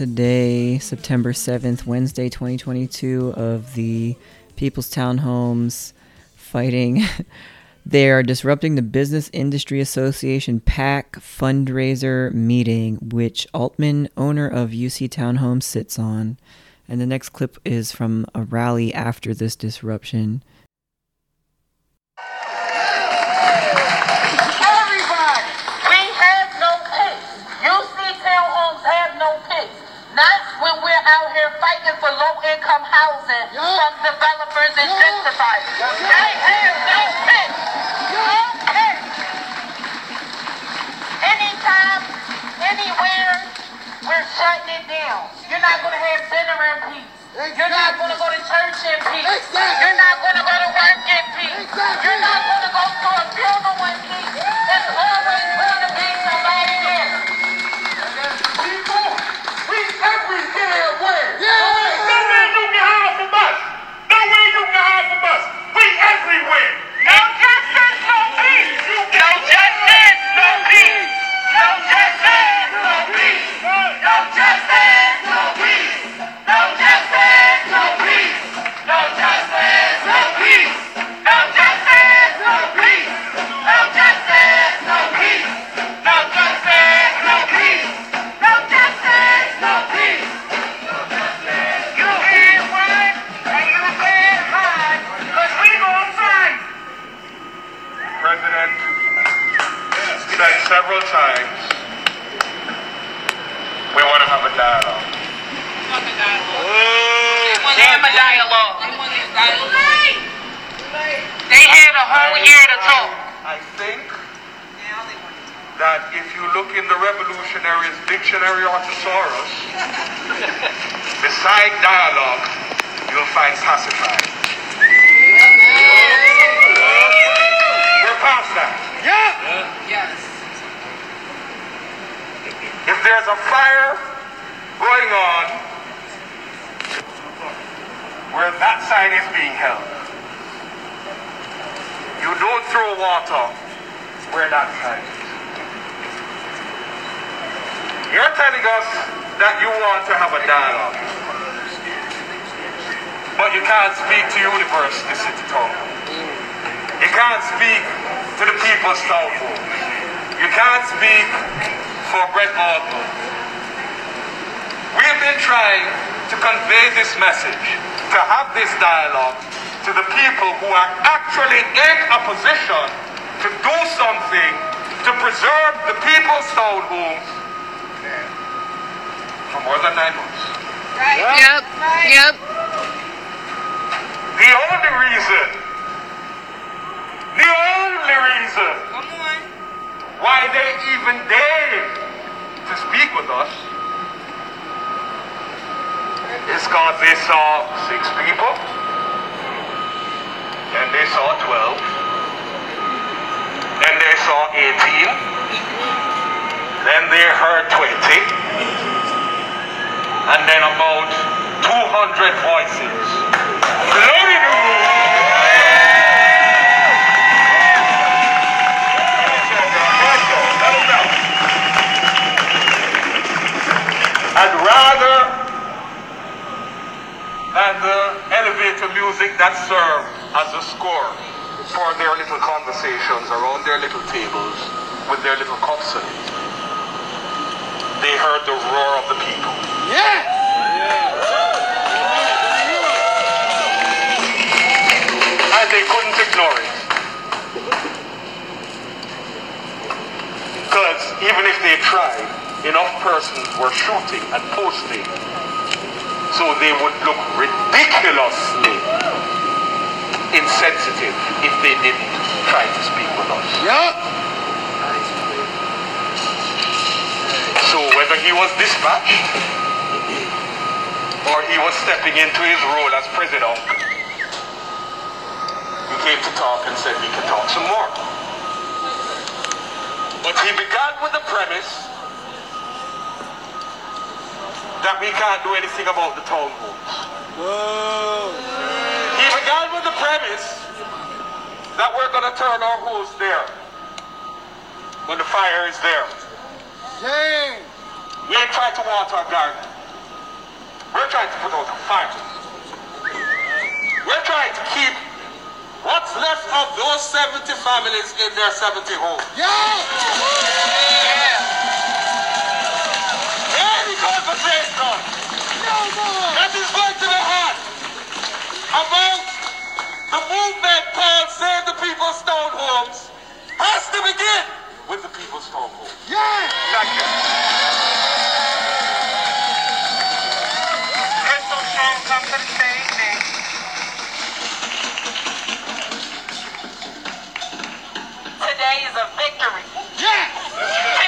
today, September 7th, Wednesday, 2022, of the People's Townhomes fighting. they are disrupting the Business Industry Association PAC fundraiser meeting, which Altman, owner of UC Townhomes, sits on. And the next clip is from a rally after this disruption. Fighting for low-income housing from developers and gentrifiers. They have no peace. No peace. Anytime, anywhere, we're shutting it down. You're not going to have dinner in peace. You're not going to go to church in peace. You're not going to go to work in peace. You're not going to go to a funeral in peace. There's always a whole year to talk. I think that if you look in the Revolutionary's Dictionary or Thesaurus, beside dialogue, you'll find pacified. We're past that. Yes. If there's a fire going on where that sign is being held, you don't throw water where that sign is. You're telling us that you want to have a dialogue, but you can't speak to University City Talk. You can't speak to the people's town hall. You can't speak for Brent. We have been trying to convey this message, to have this dialogue to the people who are actually in a position to do something to preserve the people's town homes for more than nine months. Yep. Yep. The only reason, the only reason why they even dared to speak with us is because they saw six people, and they saw 12, and they saw 18, then they heard 20, and then about 200 voices. The room. And rather than the elevator music that served as a score for their little conversations around their little tables with their little cups in it. They heard the roar of the people. Yeah! And they couldn't ignore it. Because even if they tried, enough persons were shooting and posting so they would look ridiculously insensitive if they didn't try to speak with us. Yeah. So whether he was dispatched or he was stepping into his role as president, he came to talk and said we can talk some more. But he began with the premise that we can't do anything about the town homes. He began with the premise that we're going to turn our hose there when the fire is there. We ain't trying to water our garden. We're trying to put out a fire. We're trying to keep what's left of those 70 families in their 70 homes. Any conversation that is going to be had about the movement called Save the People's Townhomes has to begin with the People's Townhomes. Thank you. Crystal Strong, come to the stage. Today is a victory. Today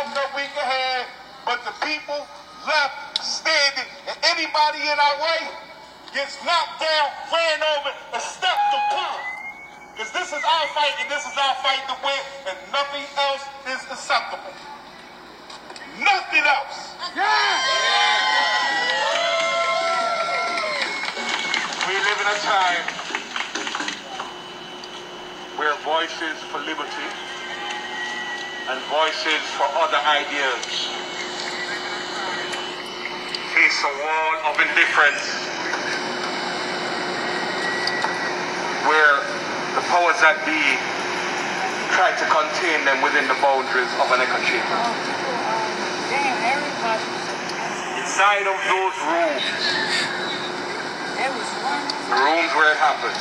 no other outcome we can have but the people left standing. And anybody in our way gets knocked down, ran over, and stepped upon. Because this is our fight and this is our fight to win, and nothing else is acceptable. Nothing else. Yeah. We live in a time where voices for liberty and voices for other ideas face a wall of indifference where the powers that be try to contain them within the boundaries of an echo chamber. Inside of those rooms, the rooms where it happens,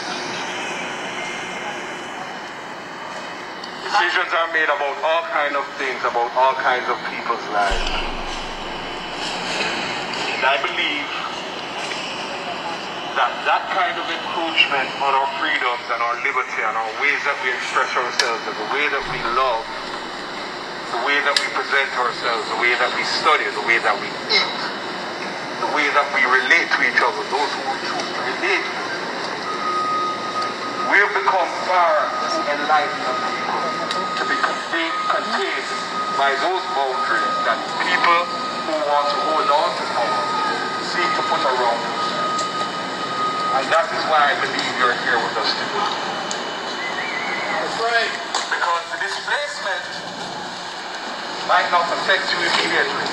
decisions are made about all kinds of things, about all kinds of people's lives. And I believe that that kind of encroachment on our freedoms and our liberty and our ways that we express ourselves and the way that we love, the way that we present ourselves, the way that we study, the way that we eat, the way that we relate to each other, those who choose to relate. We've become far too enlightened people by those boundaries that people who want to hold on to power seek to put around us. And that is why I believe you're here with us today. That's right. Because the displacement might not affect you immediately.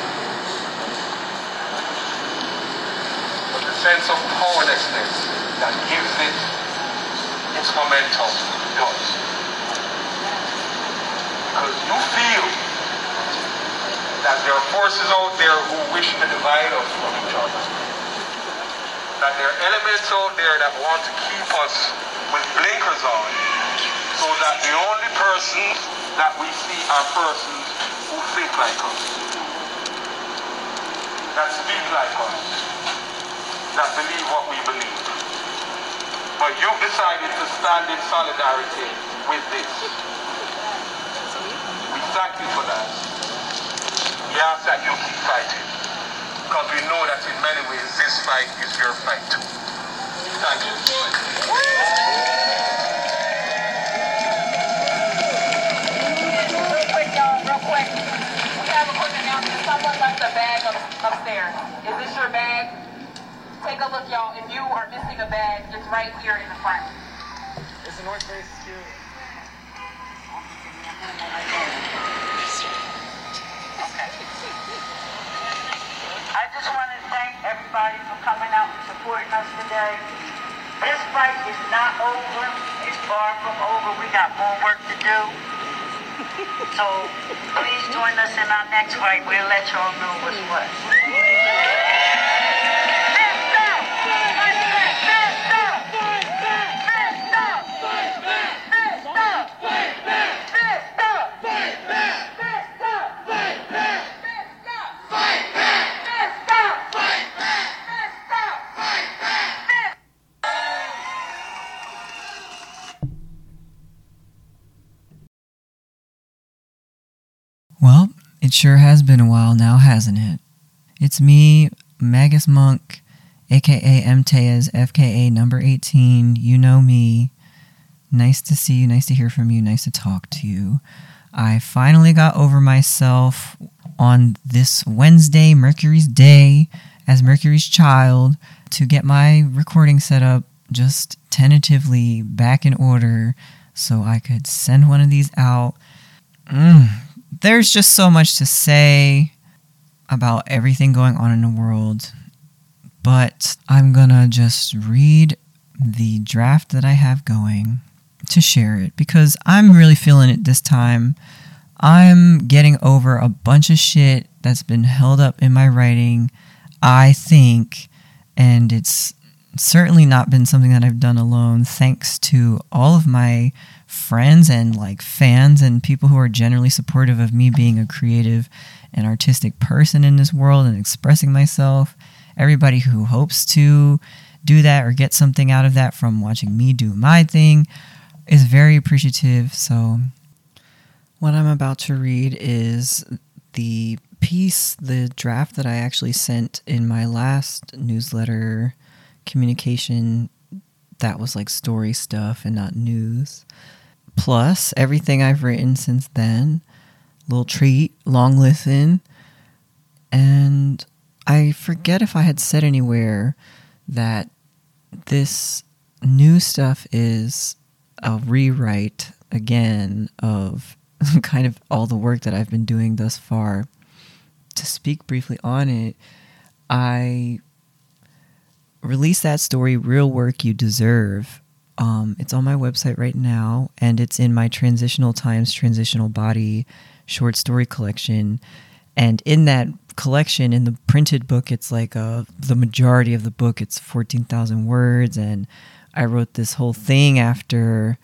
But the sense of powerlessness that gives it its momentum does. You feel that there are forces out there who wish to divide us from each other. That there are elements out there that want to keep us with blinkers on so that the only persons that we see are persons who think like us, that speak like us, that believe what we believe. But you've decided to stand in solidarity with this. We thank you for that. We ask that you keep fighting. Because we know that in many ways this fight is your fight too. Thank you. Real quick, y'all, real quick. We have a quick announcement. Someone left a bag up, upstairs. Is this your bag? Take a look, y'all. If you are missing a bag, it's right here in the front. It's the North Face I just want to thank everybody for coming out and supporting us today. This fight is not over. It's far from over. We got more work to do. So please join us in our next fight. We'll let y'all know what's what. Sure has been a while now, hasn't it? It's me, Magus Monk, aka MTez, FKA number 18. You know me. Nice to see you, nice to hear from you, nice to talk to you. I finally got over myself on this Wednesday, Mercury's Day, as Mercury's child to get my recording set up just tentatively back in order so I could send one of these out. Mm, there's just so much to say about everything going on in the world, but I'm gonna just read the draft that I have going to share it because I'm really feeling it this time. I'm getting over a bunch of shit that's been held up in my writing, I think, and it's certainly not been something that I've done alone thanks to all of my friends and like fans and people who are generally supportive of me being a creative and artistic person in this world and expressing myself. Everybody who hopes to do that or get something out of that from watching me do my thing is very appreciative. So, what I'm about to read is the piece, the draft that I actually sent in my last newsletter communication that was like story stuff and not news. Plus everything I've written since then. Little treat, long listen. And I forget if I had said anywhere that this new stuff is a rewrite again of kind of all the work that I've been doing thus far. To speak briefly on it, I released that story, Real Work You Deserve. Um, it's on my website right now, and it's in my Transitional Times Transitional Body short story collection. And in that collection, in the printed book, it's like uh, the majority of the book, it's 14,000 words. And I wrote this whole thing after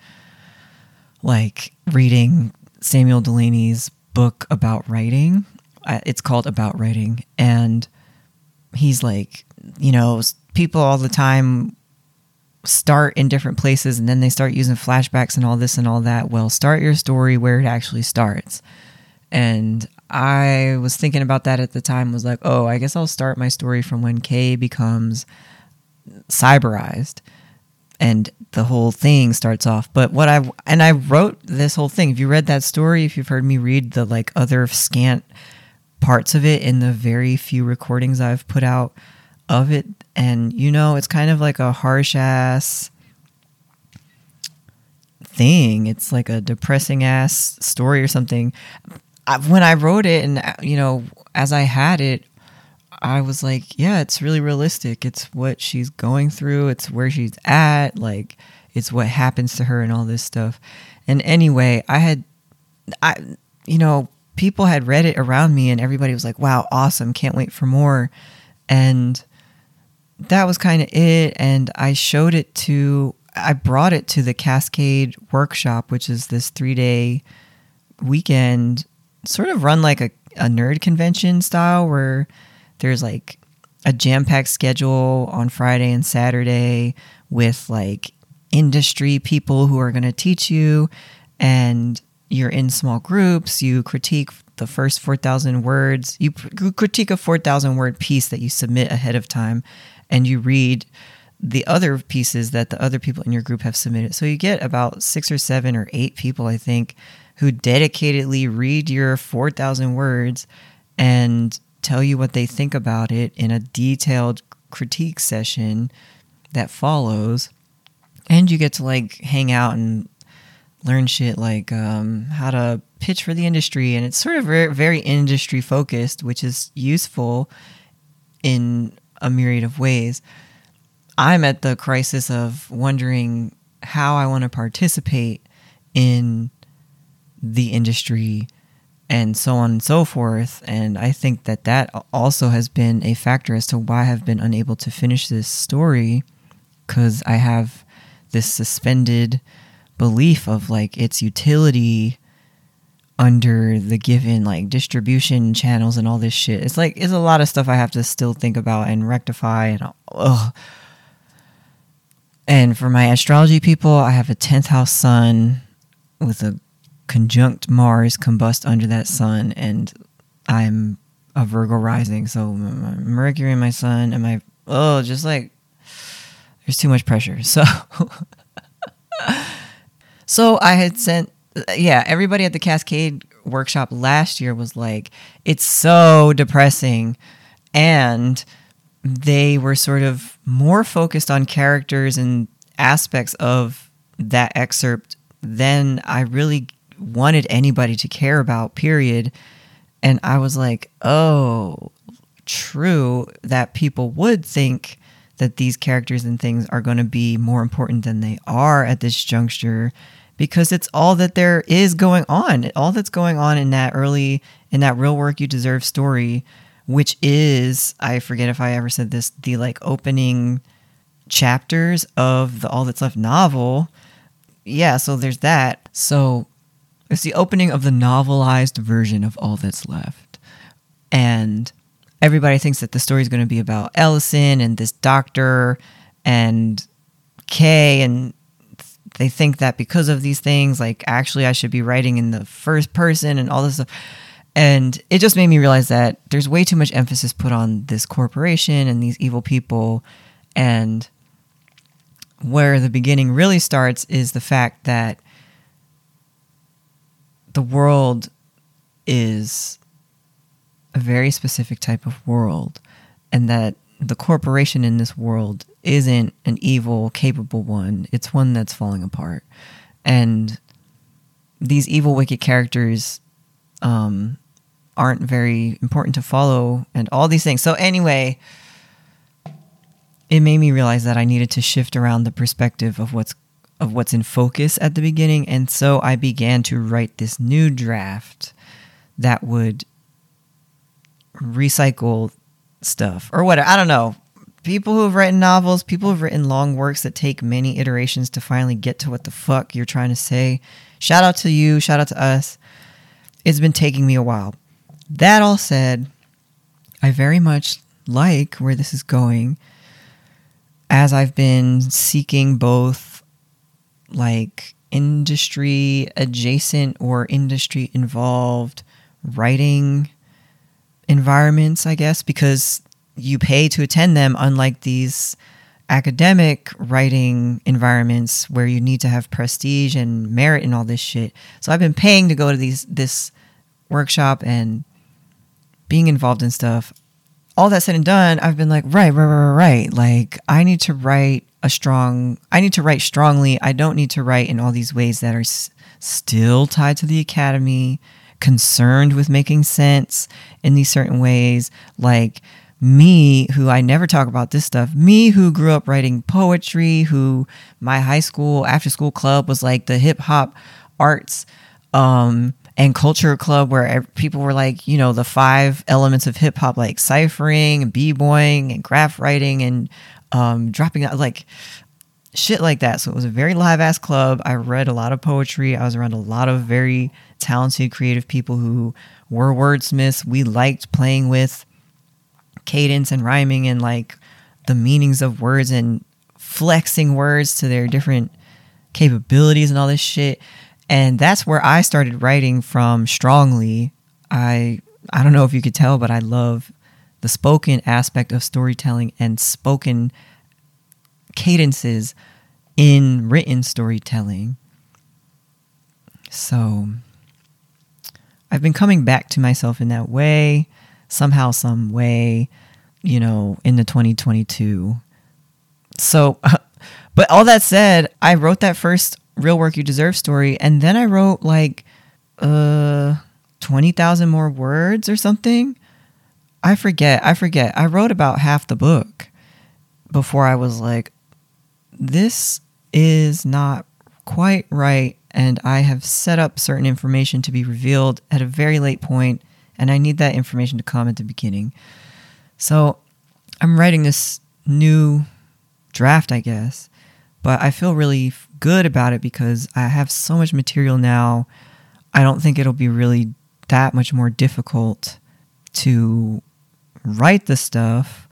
like reading Samuel Delany's book about writing. It's called About Writing. And he's like, you know, people all the time start in different places and then they start using flashbacks and all this and all that. Well, start your story where it actually starts. And I was thinking about that at the time, was like, oh, I guess I'll start my story from when Kay becomes cyberized and the whole thing starts off. But what I and I wrote this whole thing. If you read that story, if you've heard me read the like other scant parts of it in the very few recordings I've put out of it, and you know, it's kind of like a harsh ass thing. It's like a depressing ass story or something. I, when I wrote it, and uh, you know, as I had it, I was like, yeah, it's really realistic. It's what she's going through. It's where she's at. Like, it's what happens to her and all this stuff. And anyway, I had, I, you know, people had read it around me, and everybody was like, wow, awesome. Can't wait for more. And that was kind of it. And I showed it to, I brought it to the Cascade Workshop, which is this three day weekend, sort of run like a, a nerd convention style where there's like a jam packed schedule on Friday and Saturday with like industry people who are going to teach you. And you're in small groups. You critique the first 4,000 words. You critique a 4,000 word piece that you submit ahead of time. And you read the other pieces that the other people in your group have submitted. So you get about six or seven or eight people, I think, who dedicatedly read your 4,000 words and tell you what they think about it in a detailed critique session that follows. And you get to like hang out and learn shit like um, how to pitch for the industry. And it's sort of very, very industry focused, which is useful in a myriad of ways. I'm at the crisis of wondering how I want to participate in the industry and so on and so forth. And I think that that also has been a factor as to why I have been unable to finish this story because I have this suspended belief of like its utility under the given like distribution channels and all this shit. It's like it's a lot of stuff I have to still think about and rectify and ugh. And for my astrology people, I have a 10th house sun with a conjunct Mars combust under that sun, and I'm a Virgo rising. So Mercury in my sun, and my oh, just like there's too much pressure. So, so I had sent, yeah, everybody at the Cascade workshop last year was like, it's so depressing, and they were sort of more focused on characters and aspects of that excerpt than I really wanted anybody to care about, period. And I was like, oh, true that people would think that these characters and things are going to be more important than they are at this juncture because it's all that there is going on. All that's going on in that early in that real work you deserve story which is i forget if i ever said this the like opening chapters of the all that's left novel. Yeah so there's that. So it's the opening of the novelized version of all that's left. And everybody thinks that the story is going to be about ellison and this doctor and kay and they think that because of these things like actually i should be writing in the first person and all this stuff. And it just made me realize that there's way too much emphasis put on this corporation and these evil people. And where the beginning really starts is the fact that the world is a very specific type of world and that the corporation in this world isn't an evil, capable one. It's one that's falling apart. And these evil, wicked characters um, aren't very important to follow, and all these things. So, anyway, it made me realize that I needed to shift around the perspective of what's of what's in focus at the beginning, and so I began to write this new draft that would recycle stuff or whatever. I don't know. People who have written novels, people who have written long works that take many iterations to finally get to what the fuck you're trying to say. Shout out to you. Shout out to us. It's been taking me a while. That all said, I very much like where this is going as I've been seeking both like industry adjacent or industry involved writing environments, I guess, because you pay to attend them, unlike these academic writing environments where you need to have prestige and merit and all this shit. So I've been paying to go to these this workshop and being involved in stuff. All that said and done, I've been like, right, right, right, right. Like I need to write a strong. I need to write strongly. I don't need to write in all these ways that are s- still tied to the academy concerned with making sense in these certain ways. Like me, who I never talk about this stuff, me who grew up writing poetry, who my high school after school club was like the hip hop arts um, and culture club where people were like, you know, the five elements of hip hop, like ciphering and b-boying and graf writing and um, dropping out like shit like that. So it was a very live ass club. I read a lot of poetry. I was around a lot of very talented, creative people who were wordsmiths. We liked playing with cadence and rhyming and like the meanings of words and flexing words to their different capabilities and all this shit. And that's where I started writing from strongly. I I don't know if you could tell, but I love the spoken aspect of storytelling and spoken cadences in written storytelling. So I've been coming back to myself in that way, somehow, some way, you know, in the 2022. So, but all that said, I wrote that first Real Work You Deserve story, and then I wrote like uh 20,000 more words or something. I forget. I forget. I wrote about half the book before I was like, this is not quite right and I have set up certain information to be revealed at a very late point, and I need that information to come at the beginning. So I'm writing this new draft, I guess, but I feel really good about it because I have so much material now. I don't think it'll be really that much more difficult to write the stuff.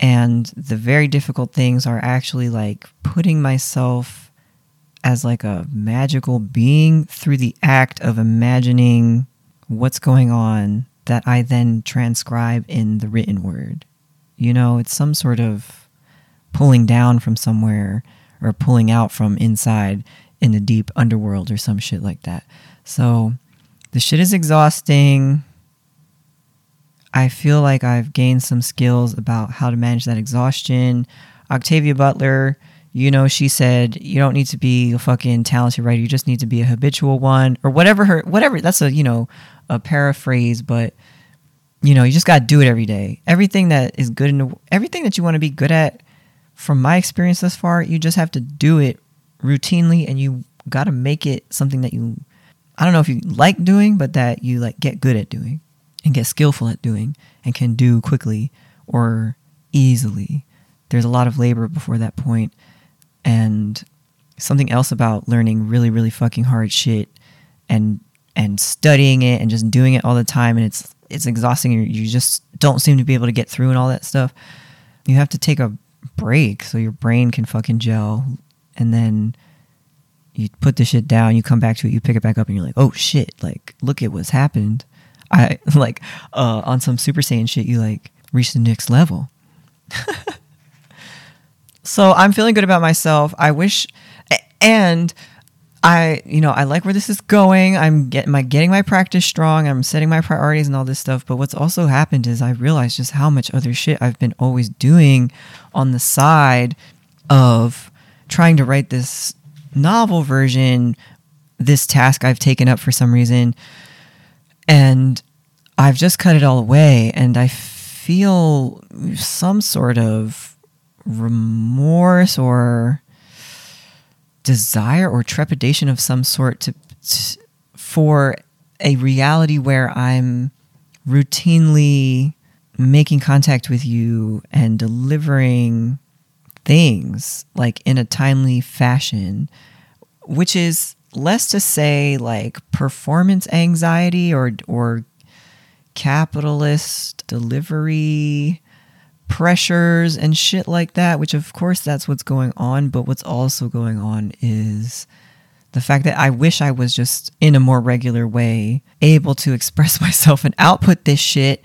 And the very difficult things are actually like putting myself as like a magical being through the act of imagining what's going on that I then transcribe in the written word. You know, it's some sort of pulling down from somewhere or pulling out from inside in the deep underworld or some shit like that. So the shit is exhausting. I feel like I've gained some skills about how to manage that exhaustion. Octavia Butler, you know, she said you don't need to be a fucking talented writer. You just need to be a habitual one or whatever her whatever that's a, you know, a paraphrase, but you know, you just got to do it every day. Everything that is good in everything that you want to be good at from my experience thus far, you just have to do it routinely and you got to make it something that you I don't know if you like doing, but that you like get good at doing and get skillful at doing and can do quickly or easily. There's a lot of labor before that point and something else about learning really really fucking hard shit and and studying it and just doing it all the time and it's it's exhausting you just don't seem to be able to get through and all that stuff. You have to take a break so your brain can fucking gel and then you put the shit down, you come back to it, you pick it back up, and you're like, oh shit, like look at what's happened. I like uh, on some Super Saiyan shit, you like reach the next level. so I'm feeling good about myself. I wish, and I, you know, I like where this is going. I'm getting my getting my practice strong. I'm setting my priorities and all this stuff. But what's also happened is I realized just how much other shit I've been always doing on the side of trying to write this novel version. This task I've taken up for some reason, and I've just cut it all away. And I feel some sort of remorse or desire or trepidation of some sort to, to for a reality where I'm routinely making contact with you and delivering things like in a timely fashion, which is less to say like performance anxiety or or capitalist delivery pressures and shit like that, which of course that's what's going on, but what's also going on is the fact that I wish I was just in a more regular way able to express myself and output this shit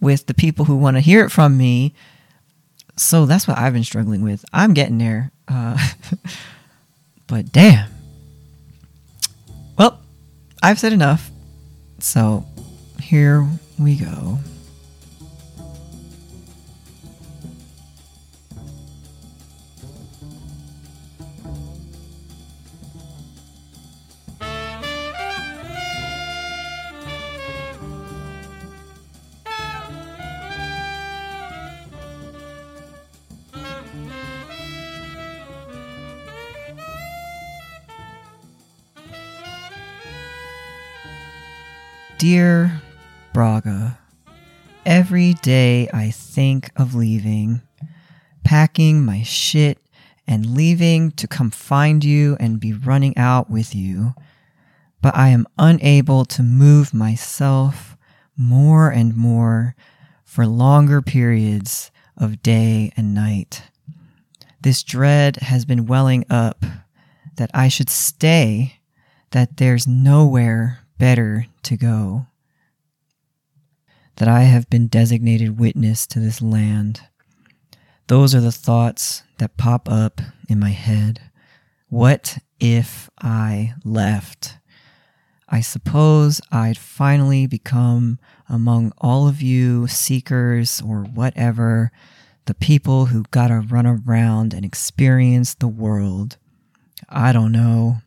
with the people who want to hear it from me. So that's what I've been struggling with. I'm getting there. Uh, but damn. Well, I've said enough. So here we go. Dear Braga, every day I think of leaving, packing my shit and leaving to come find you and be running out with you. But I am unable to move myself more and more for longer periods of day and night. This dread has been welling up that I should stay, that there's nowhere better to go. That I have been designated witness to this land. Those are the thoughts that pop up in my head. What if I left? I suppose I'd finally become among all of you seekers or whatever, the people who gotta run around and experience the world. I don't know.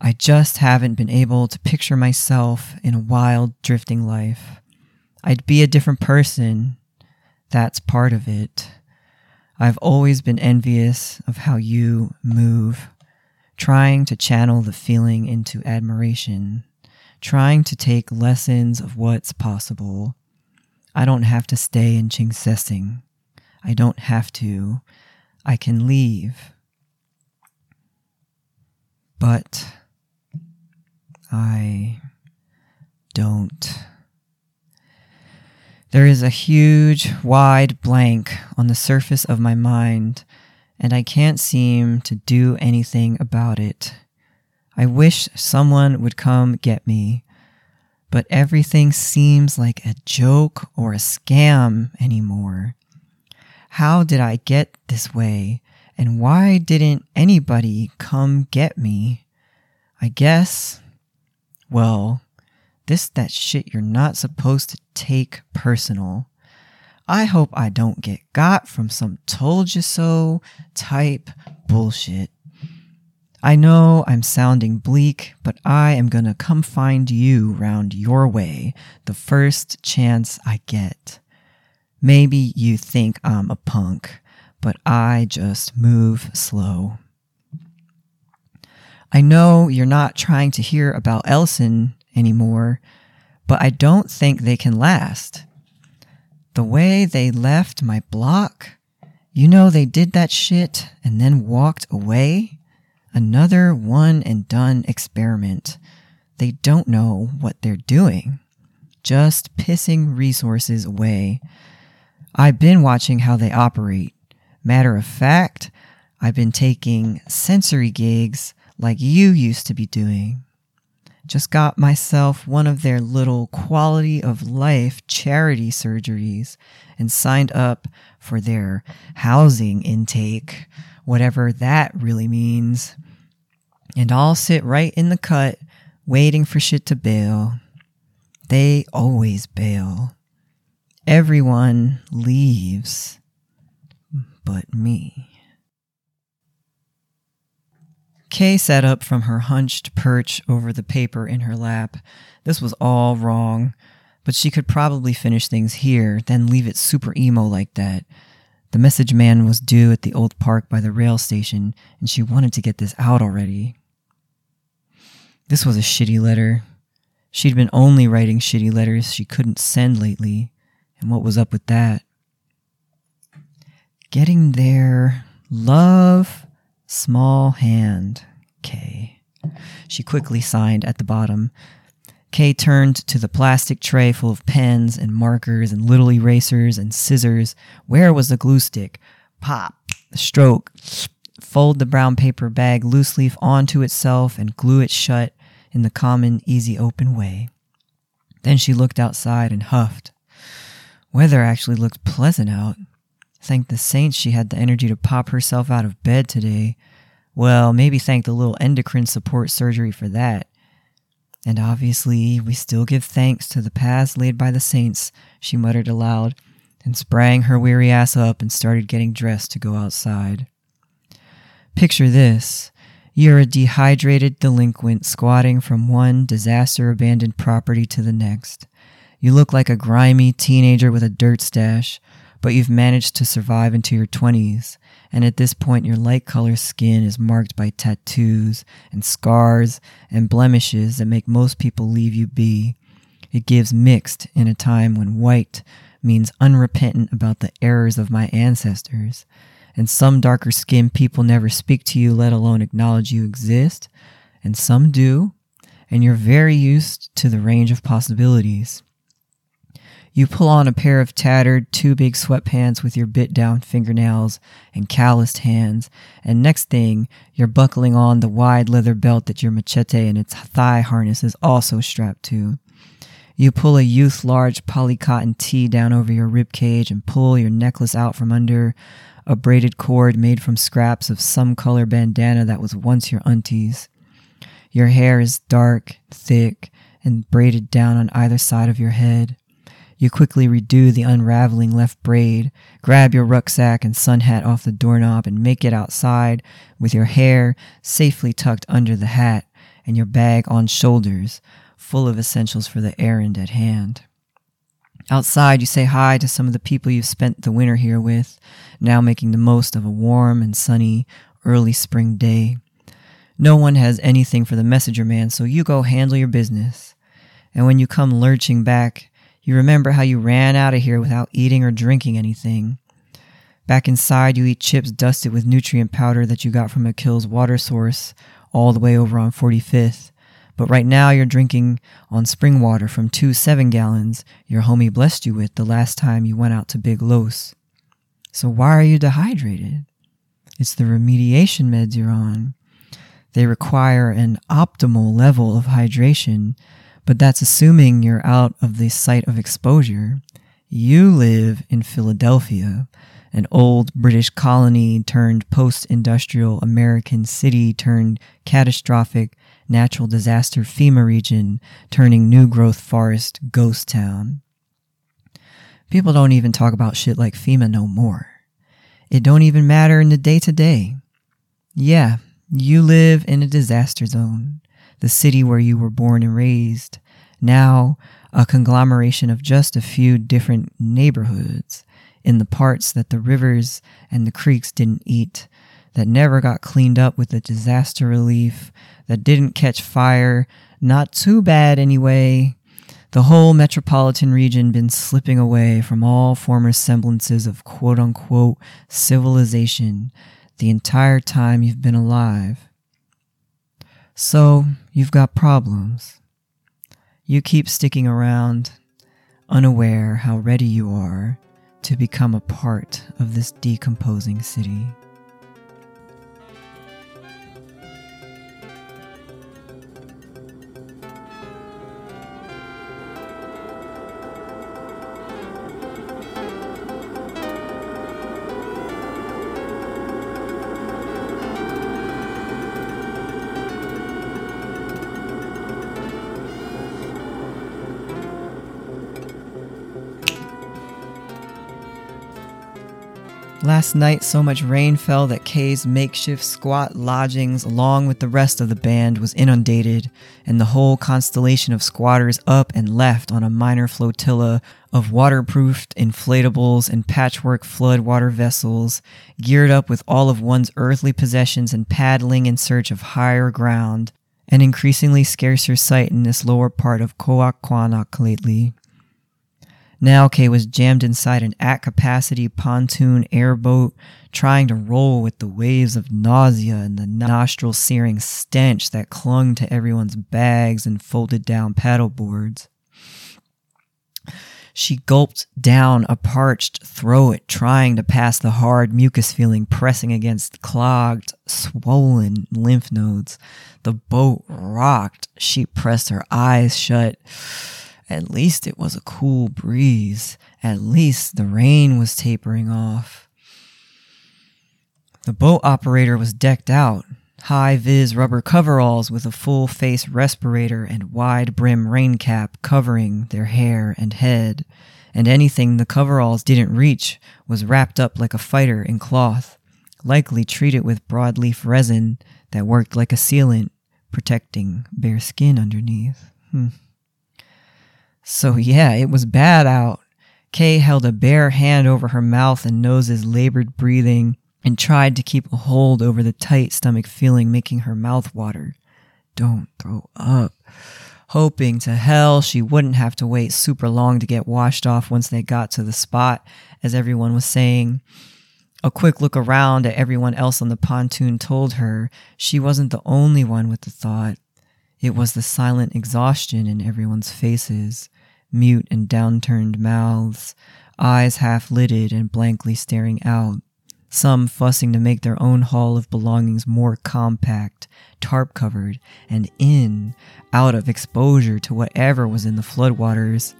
I just haven't been able to picture myself in a wild, drifting life. I'd be a different person. That's part of it. I've always been envious of how you move, trying to channel the feeling into admiration, trying to take lessons of what's possible. I don't have to stay in Kingsessing. I don't have to. I can leave. But I don't. There is a huge, wide blank on the surface of my mind, and I can't seem to do anything about it. I wish someone would come get me, but everything seems like a joke or a scam anymore. How did I get this way, and why didn't anybody come get me? I guess well, This that shit you're not supposed to take personal. I hope I don't get got from some told you so type bullshit. I know I'm sounding bleak, but I am gonna come find you round your way the first chance I get. Maybe you think I'm a punk, but I just move slow. I know you're not trying to hear about Elson anymore, but I don't think they can last. The way they left my block, you know, they did that shit and then walked away. Another one and done experiment. They don't know what they're doing, just pissing resources away. I've been watching how they operate. Matter of fact, I've been taking sensory gigs like you used to be doing. Just got myself one of their little quality of life charity surgeries and signed up for their housing intake, whatever that really means. And I'll sit right in the cut waiting for shit to bail. They always bail. Everyone leaves but me. Kay sat up from her hunched perch over the paper in her lap. This was all wrong, but she could probably finish things here, then leave it super emo like that. The message man was due at the old park by the rail station, and she wanted to get this out already. This was a shitty letter. She'd been only writing shitty letters she couldn't send lately, and what was up with that? Getting there. Love. Small hand. K. She quickly signed at the bottom. Kay turned to the plastic tray full of pens and markers and little erasers and scissors. Where was the glue stick? Pop. Stroke. Fold the brown paper bag loose leaf onto itself and glue it shut in the common, easy, open way. Then she looked outside and huffed. Weather actually looked pleasant out. Thank the saints she had the energy to pop herself out of bed today. Well, maybe thank the little endocrine support surgery for that. And obviously, we still give thanks to the paths laid by the saints, she muttered aloud, and sprang her weary ass up and started getting dressed to go outside. Picture this. You're a dehydrated delinquent squatting from one disaster abandoned property to the next. You look like a grimy teenager with a dirt stash, but you've managed to survive into your 20s, and at this point, your light color skin is marked by tattoos and scars and blemishes that make most people leave you be. It gives mixed in a time when white means unrepentant about the errors of my ancestors, and some darker skinned people never speak to you, let alone acknowledge you exist, and some do, and you're very used to the range of possibilities. You pull on a pair of tattered, too big sweatpants with your bit down fingernails and calloused hands, and next thing, you're buckling on the wide leather belt that your machete and its thigh harness is also strapped to. You pull a youth large polycotton tee down over your rib cage and pull your necklace out from under a braided cord made from scraps of some color bandana that was once your auntie's. Your hair is dark, thick, and braided down on either side of your head. You quickly redo the unraveling left braid, grab your rucksack and sun hat off the doorknob, and make it outside with your hair safely tucked under the hat and your bag on shoulders, full of essentials for the errand at hand. Outside, you say hi to some of the people you've spent the winter here with, now making the most of a warm and sunny early spring day. No one has anything for the messenger man, so you go handle your business. And when you come lurching back, you remember how you ran out of here without eating or drinking anything. Back inside, you eat chips dusted with nutrient powder that you got from Akil's water source all the way over on 45th. But right now, you're drinking on spring water from two seven gallons your homie blessed you with the last time you went out to Big Los. So why are you dehydrated? It's the remediation meds you're on. They require an optimal level of hydration, but that's assuming you're out of the site of exposure. You live in Philadelphia, an old British colony turned post industrial American city turned catastrophic natural disaster FEMA region turning new growth forest ghost town. People don't even talk about shit like FEMA no more. It don't even matter in the day to day. Yeah, you live in a disaster zone, the city where you were born and raised. Now, a conglomeration of just a few different neighborhoods in the parts that the rivers and the creeks didn't eat, that never got cleaned up with the disaster relief, that didn't catch fire, not too bad anyway. The whole metropolitan region been slipping away from all former semblances of quote unquote civilization the entire time you've been alive. So, you've got problems. You keep sticking around, unaware how ready you are to become a part of this decomposing city. Last night, so much rain fell that Kay's makeshift squat lodgings, along with the rest of the band, was inundated, and the whole constellation of squatters up and left on a minor flotilla of waterproofed inflatables and patchwork floodwater vessels, geared up with all of one's earthly possessions and paddling in search of higher ground, an increasingly scarcer sight in this lower part of Coaquanac lately. Now Kay was jammed inside an at capacity pontoon airboat, trying to roll with the waves of nausea and the nostril searing stench that clung to everyone's bags and folded down paddleboards. She gulped down a parched throat, trying to pass the hard mucus feeling pressing against clogged, swollen lymph nodes. The boat rocked. She pressed her eyes shut. At least it was a cool breeze. At least the rain was tapering off. The boat operator was decked out, high vis rubber coveralls with a full face respirator and wide brim rain cap covering their hair and head, and anything the coveralls didn't reach was wrapped up like a fighter in cloth, likely treated with broadleaf resin that worked like a sealant, protecting bare skin underneath. Hmm. So, yeah, it was bad out. Kay held a bare hand over her mouth and nose's labored breathing and tried to keep a hold over the tight stomach feeling making her mouth water. Don't throw up. Hoping to hell she wouldn't have to wait super long to get washed off once they got to the spot, as everyone was saying. A quick look around at everyone else on the pontoon told her she wasn't the only one with the thought. It was the silent exhaustion in everyone's faces mute and downturned mouths, eyes half lidded and blankly staring out, some fussing to make their own haul of belongings more compact, tarp covered, and in, out of exposure to whatever was in the floodwaters,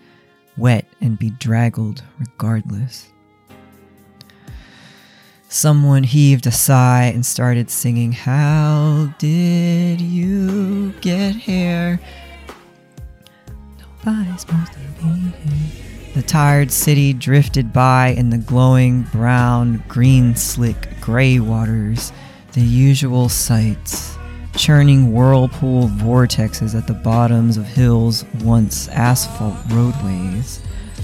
wet and bedraggled regardless. Someone heaved a sigh and started singing, How did you get here? Supposed to be here. The tired city drifted by in the glowing brown, green slick gray waters, the usual sights. Churning whirlpool vortexes at the bottoms of hills once asphalt roadways.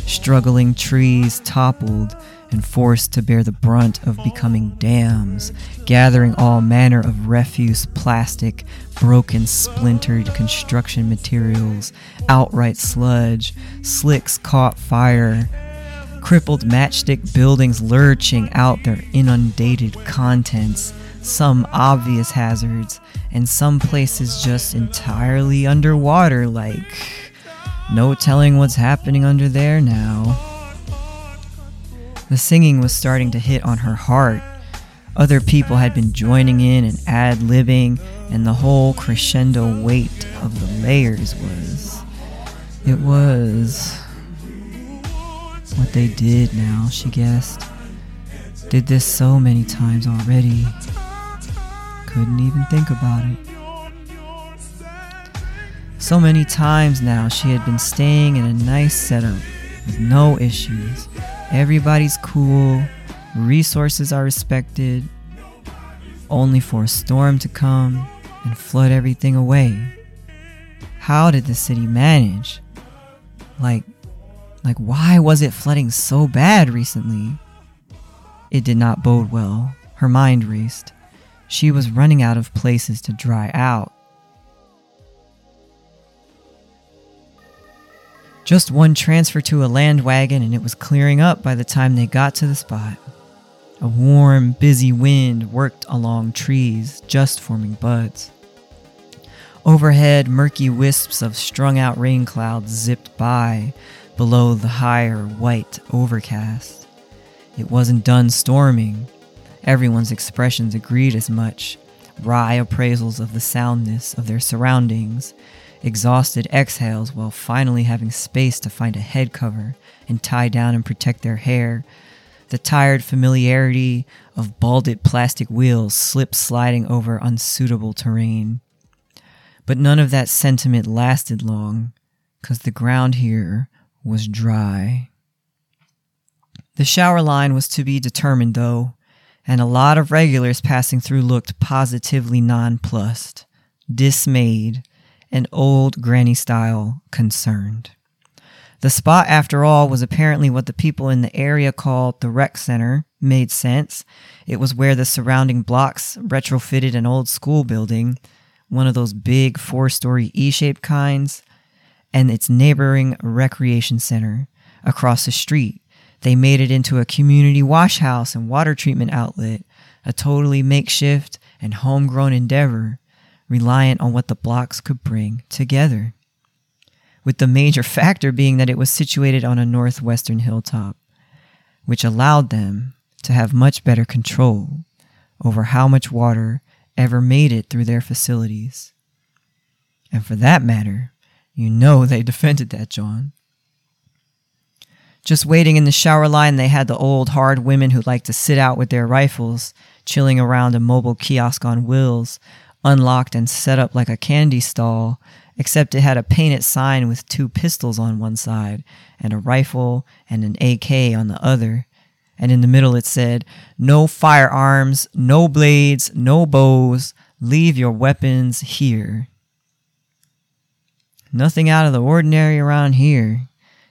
Struggling trees toppled and forced to bear the brunt of becoming dams, gathering all manner of refuse, plastic, broken, splintered construction materials, outright sludge, slicks caught fire, crippled matchstick buildings lurching out their inundated contents, some obvious hazards, and some places just entirely underwater, like no telling what's happening under there now. The singing was starting to hit on her heart. Other people had been joining in and ad libbing, and the whole crescendo weight of the layers was. It was. what they did now, she guessed. Did this so many times already. Couldn't even think about it. So many times now she had been staying in a nice setup with no issues. Everybody's cool, resources are respected, only for a storm to come and flood everything away. How did the city manage? Like, like why was it flooding so bad recently? It did not bode well. Her mind raced. She was running out of places to dry out. Just one transfer to a land wagon and it was clearing up by the time they got to the spot. A warm, busy wind worked along trees, just forming buds. Overhead, murky wisps of strung out rain clouds zipped by below the higher white overcast. It wasn't done storming. Everyone's expressions agreed as much. Wry appraisals of the soundness of their surroundings, exhausted exhales while finally having space to find a head cover and tie down and protect their hair, the tired familiarity of balded plastic wheels slip sliding over unsuitable terrain. But none of that sentiment lasted long, because the ground here was dry. The shower line was to be determined, though, and a lot of regulars passing through looked positively nonplussed, dismayed, and old granny style concerned. The spot, after all, was apparently what the people in the area called the rec center. Made sense. It was where the surrounding blocks retrofitted an old school building, one of those big four story E shaped kinds, and its neighboring recreation center across the street. They made it into a community wash house and water treatment outlet, a totally makeshift and homegrown endeavor, reliant on what the blocks could bring together. With the major factor being that it was situated on a northwestern hilltop, which allowed them to have much better control over how much water ever made it through their facilities. And for that matter, you know they defended that, John. Just waiting in the shower line, they had the old, hard women who liked to sit out with their rifles, chilling around a mobile kiosk on wheels, unlocked and set up like a candy stall, except it had a painted sign with two pistols on one side, and a rifle and an AK on the other. And in the middle it said, No firearms, no blades, no bows, leave your weapons here. Nothing out of the ordinary around here.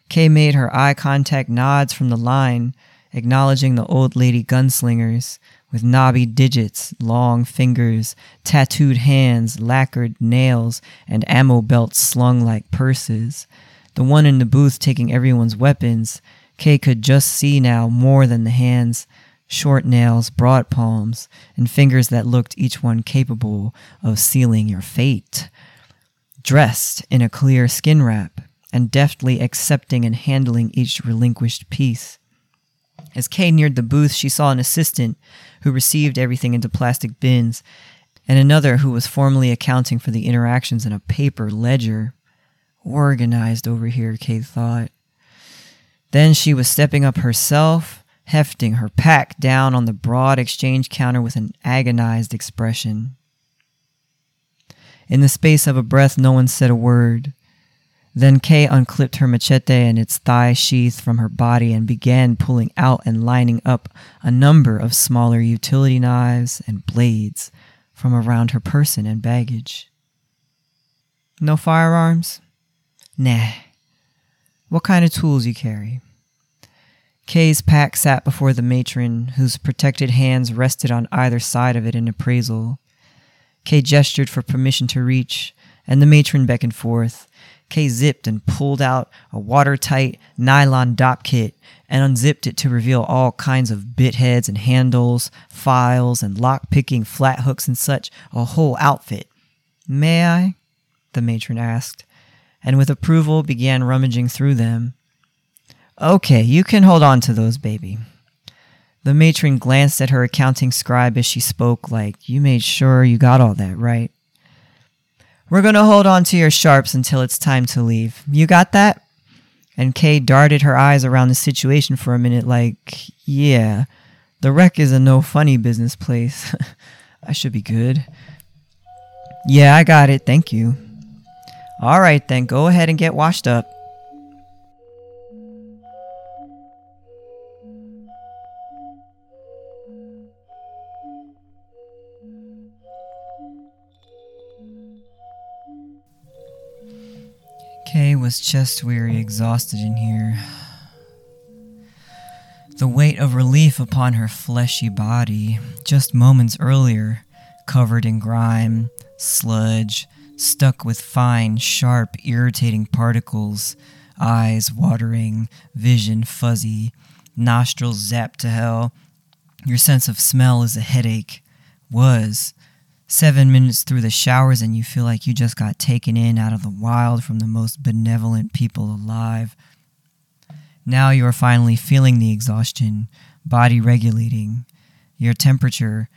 Kay made her eye contact nods from the line, acknowledging the old lady gunslingers with knobby digits, long fingers, tattooed hands, lacquered nails, and ammo belts slung like purses. The one in the booth taking everyone's weapons, Kay could just see now more than the hands, short nails, broad palms, and fingers that looked each one capable of sealing your fate. Dressed in a clear skin wrap, and deftly accepting and handling each relinquished piece. As Kay neared the booth, she saw an assistant who received everything into plastic bins, and another who was formally accounting for the interactions in a paper ledger. Organized over here, Kay thought. Then she was stepping up herself, hefting her pack down on the broad exchange counter with an agonized expression. In the space of a breath, no one said a word. Then Kay unclipped her machete and its thigh sheath from her body and began pulling out and lining up a number of smaller utility knives and blades from around her person and baggage. No firearms? Nah. What kind of tools you carry? Kay's pack sat before the matron, whose protected hands rested on either side of it in appraisal. Kay gestured for permission to reach, and the matron beckoned forth. Kay zipped and pulled out a watertight nylon dop kit and unzipped it to reveal all kinds of bit heads and handles, files and lock picking flat hooks and such, a whole outfit. May I? the matron asked, and with approval began rummaging through them. Okay, you can hold on to those, baby. The matron glanced at her accounting scribe as she spoke, like, You made sure you got all that, right? We're going to hold on to your sharps until it's time to leave. You got that? And Kay darted her eyes around the situation for a minute, like, yeah, The rec is a no funny business place. I should be good. Yeah, I got it. Thank you. Alright then, go ahead and get washed up. Kay was chest weary, exhausted in here. The weight of relief upon her fleshy body, just moments earlier, covered in grime, sludge, stuck with fine, sharp, irritating particles, eyes watering, vision fuzzy, nostrils zapped to hell. Your sense of smell is a headache. Was. Seven minutes through the showers, and you feel like you just got taken in out of the wild from the most benevolent people alive. Now you are finally feeling the exhaustion, body regulating, your temperature.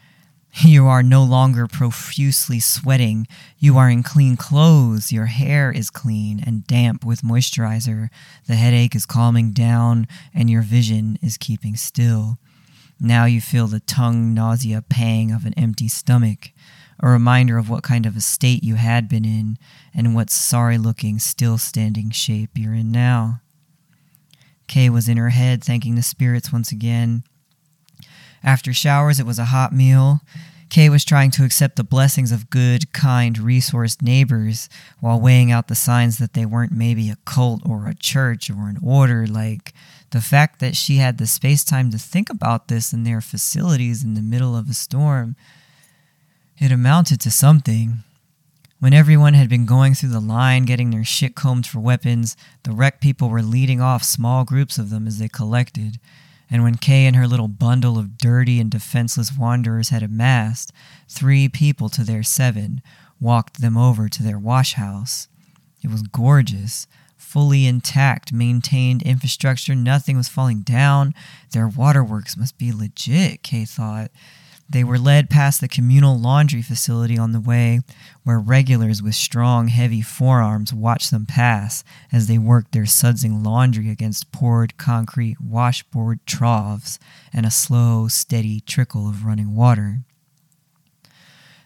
You are no longer profusely sweating. You are in clean clothes. Your hair is clean and damp with moisturizer. The headache is calming down, and your vision is keeping still. Now you feel the tongue nausea pang of an empty stomach, a reminder of what kind of a state you had been in and what sorry looking, still standing shape you're in now. Kay was in her head, thanking the spirits once again. After showers, it was a hot meal. Kay was trying to accept the blessings of good, kind, resourced neighbors while weighing out the signs that they weren't maybe a cult or a church or an order. Like the fact that she had the space time to think about this in their facilities in the middle of a storm. It amounted to something. When everyone had been going through the line, getting their shit combed for weapons, the rec people were leading off small groups of them as they collected. And when Kay and her little bundle of dirty and defenseless wanderers had amassed, three people to their seven walked them over to their wash house. It was gorgeous, fully intact, maintained infrastructure, nothing was falling down. Their waterworks must be legit, Kay thought. They were led past the communal laundry facility on the way, where regulars with strong, heavy forearms watched them pass as they worked their sudsing laundry against poured concrete washboard troughs and a slow, steady trickle of running water.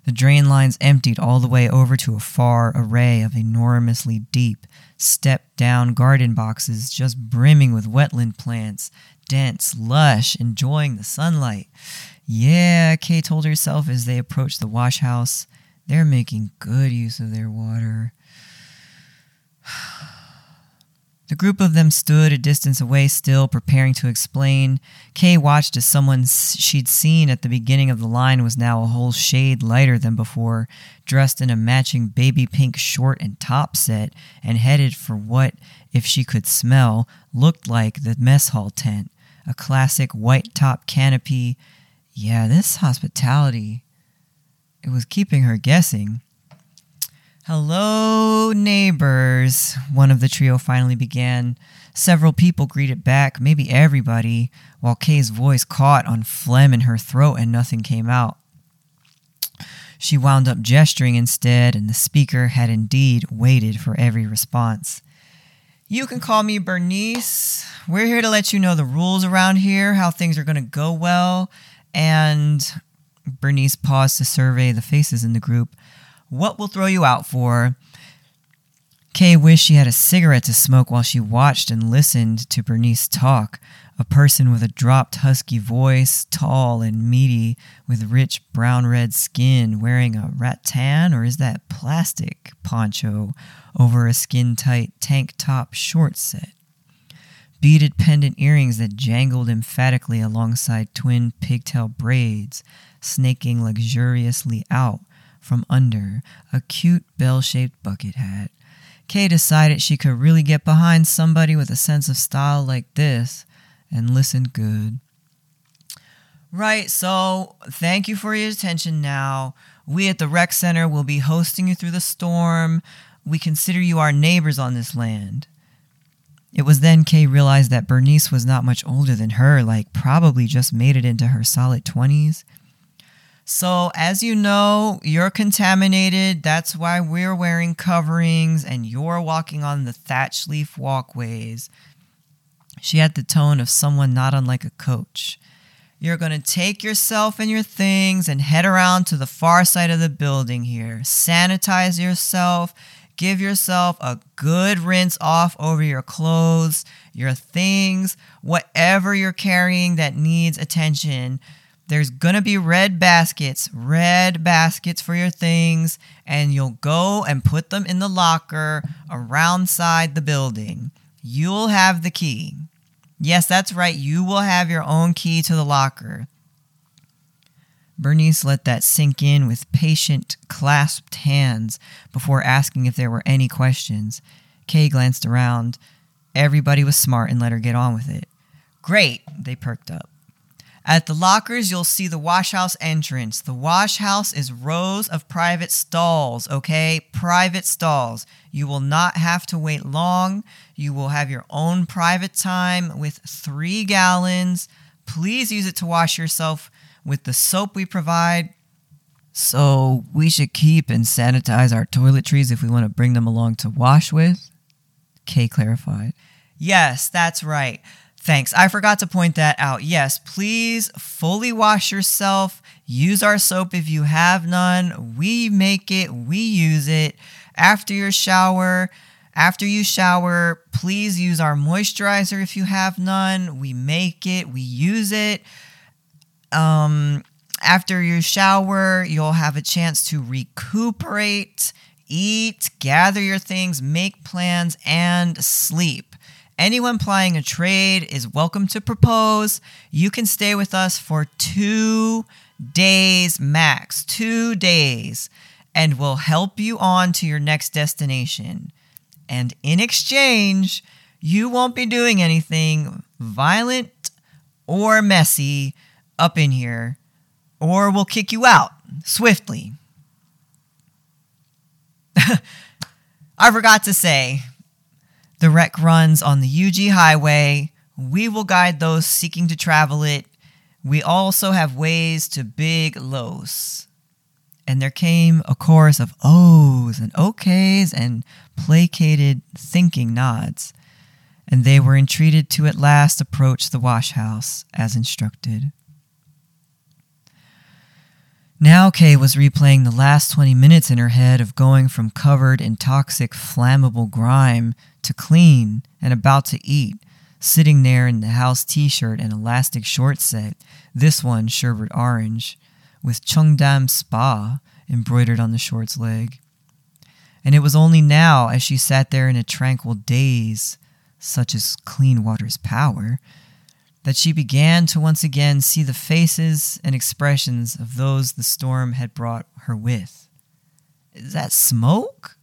The drain lines emptied all the way over to a far array of enormously deep, step down garden boxes just brimming with wetland plants, dense, lush, enjoying the sunlight. Yeah, Kay told herself as they approached the wash house. They're making good use of their water. The group of them stood a distance away still, preparing to explain. Kay watched as someone she'd seen at the beginning of the line was now a whole shade lighter than before, dressed in a matching baby pink short and top set, and headed for what, if she could smell, looked like the mess hall tent. A classic white top canopy. Yeah, this hospitality. It was keeping her guessing. Hello, neighbors, one of the trio finally began. Several people greeted back, maybe everybody, while Kay's voice caught on phlegm in her throat and nothing came out. She wound up gesturing instead, and the speaker had indeed waited for every response. You can call me Bernice. We're here to let you know the rules around here, how things are going to go well, and Bernice paused to survey the faces in the group. What will throw you out for? Kay wished she had a cigarette to smoke while she watched and listened to Bernice talk. A person with a dropped husky voice, tall and meaty, with rich brown red skin, wearing a rattan or is that plastic poncho over a skin tight tank top short set. Beaded pendant earrings that jangled emphatically alongside twin pigtail braids, snaking luxuriously out from under a cute bell shaped bucket hat. Kay decided she could really get behind somebody with a sense of style like this and listen good. Right, so thank you for your attention now. We at the rec center will be hosting you through the storm. We consider you our neighbors on this land. It was then Kay realized that Bernice was not much older than her, like probably just made it into her solid 20s. So, as you know, you're contaminated. That's why we're wearing coverings and you're walking on the thatch leaf walkways. She had the tone of someone not unlike a coach. You're going to take yourself and your things and head around to the far side of the building here. Sanitize yourself. Give yourself a good rinse off over your clothes, your things, whatever you're carrying that needs attention. There's to be red baskets, red baskets for your things, and you'll go and put them in the locker around side the building. You'll have the key. Yes, that's right. You will have your own key to the locker. Bernice let that sink in with patient, clasped hands before asking if there were any questions. Kay glanced around. Everybody was smart and let her get on with it. Great, they perked up. At the lockers, you'll see the wash house entrance. The wash house is rows of private stalls, okay? Private stalls. You will not have to wait long. You will have your own private time with three gallons. Please use it to wash yourself with the soap we provide. So, we should keep and sanitize our toiletries if we want to bring them along to wash with? Kay clarified. Yes, that's right. Thanks. I forgot to point that out. Yes, please fully wash yourself. Use our soap if you have none. We make it, we use it. After your shower, after you shower, please use our moisturizer if you have none. We make it, we use it. Um, after your shower, you'll have a chance to recuperate, eat, gather your things, make plans, and sleep. Anyone plying a trade is welcome to propose. You can stay with us for two days max, two days, and we'll help you on to your next destination. And in exchange, you won't be doing anything violent or messy up in here, or we'll kick you out swiftly. I forgot to say, the rec runs on the UG Highway. We will guide those seeking to travel it. We also have ways to Big Los. And there came a chorus of ohs and okays and placated thinking nods. And they were entreated to at last approach the wash house as instructed. Now Kay was replaying the last 20 minutes in her head of going from covered in toxic, flammable grime to clean and about to eat, sitting there in the house t shirt and elastic short set, this one sherbet orange, with Cheongdam Spa embroidered on the short's leg. And it was only now, as she sat there in a tranquil daze, such as clean water's power, that she began to once again see the faces and expressions of those the storm had brought her with. Is that smoke?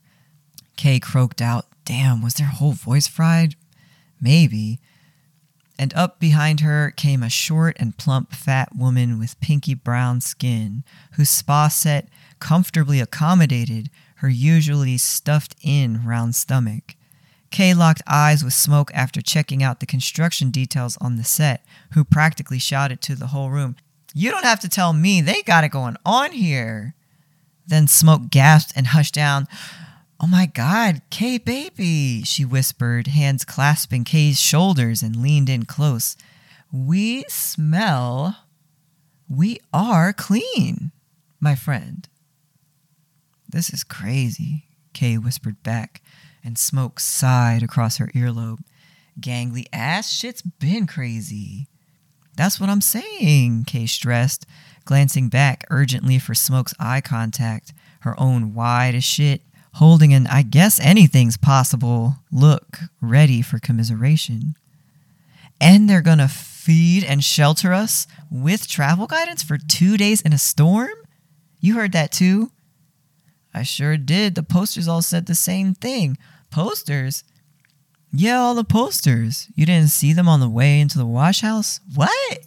Kay croaked out, Damn, was their whole voice fried? Maybe. And up behind her came a short and plump fat woman with pinky brown skin, whose spa set comfortably accommodated her usually stuffed in round stomach. Kay locked eyes with Smoke after checking out the construction details on the set, who practically shouted to the whole room, You don't have to tell me, they got it going on here. Then Smoke gasped and hushed down. Oh my god, Kay baby, she whispered, hands clasping Kay's shoulders and leaned in close. We smell. We are clean, my friend. This is crazy, Kay whispered back, and smoke sighed across her earlobe. Gangly ass shit's been crazy. That's what I'm saying, Kay stressed, glancing back urgently for Smoke's eye contact, her own wide as shit, holding an I guess anything's possible look ready for commiseration. And they're gonna feed and shelter us with travel guidance for two days in a storm? You heard that too? I sure did. The posters all said the same thing. Posters? Yeah, all the posters. You didn't see them on the way into the wash house? What?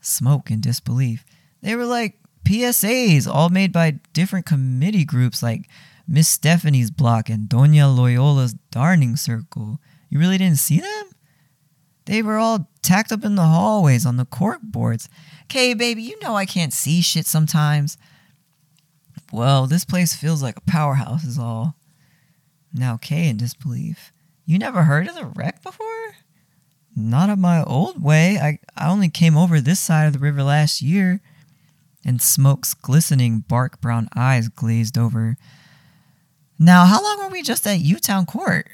Smoke and disbelief. They were like PSAs, all made by different committee groups like Miss Stephanie's block and Doña Loyola's darning circle. You really didn't see them? They were all tacked up in the hallways on the cork boards. Kay, baby, you know I can't see shit sometimes. Well, this place feels like a powerhouse, is all. Now, Kay in disbelief. You never heard of the rec before? Not up my old way. I, I only came over this side of the river last year. And Smoke's glistening bark brown eyes glazed over. Now, how long were we just at Utown Court?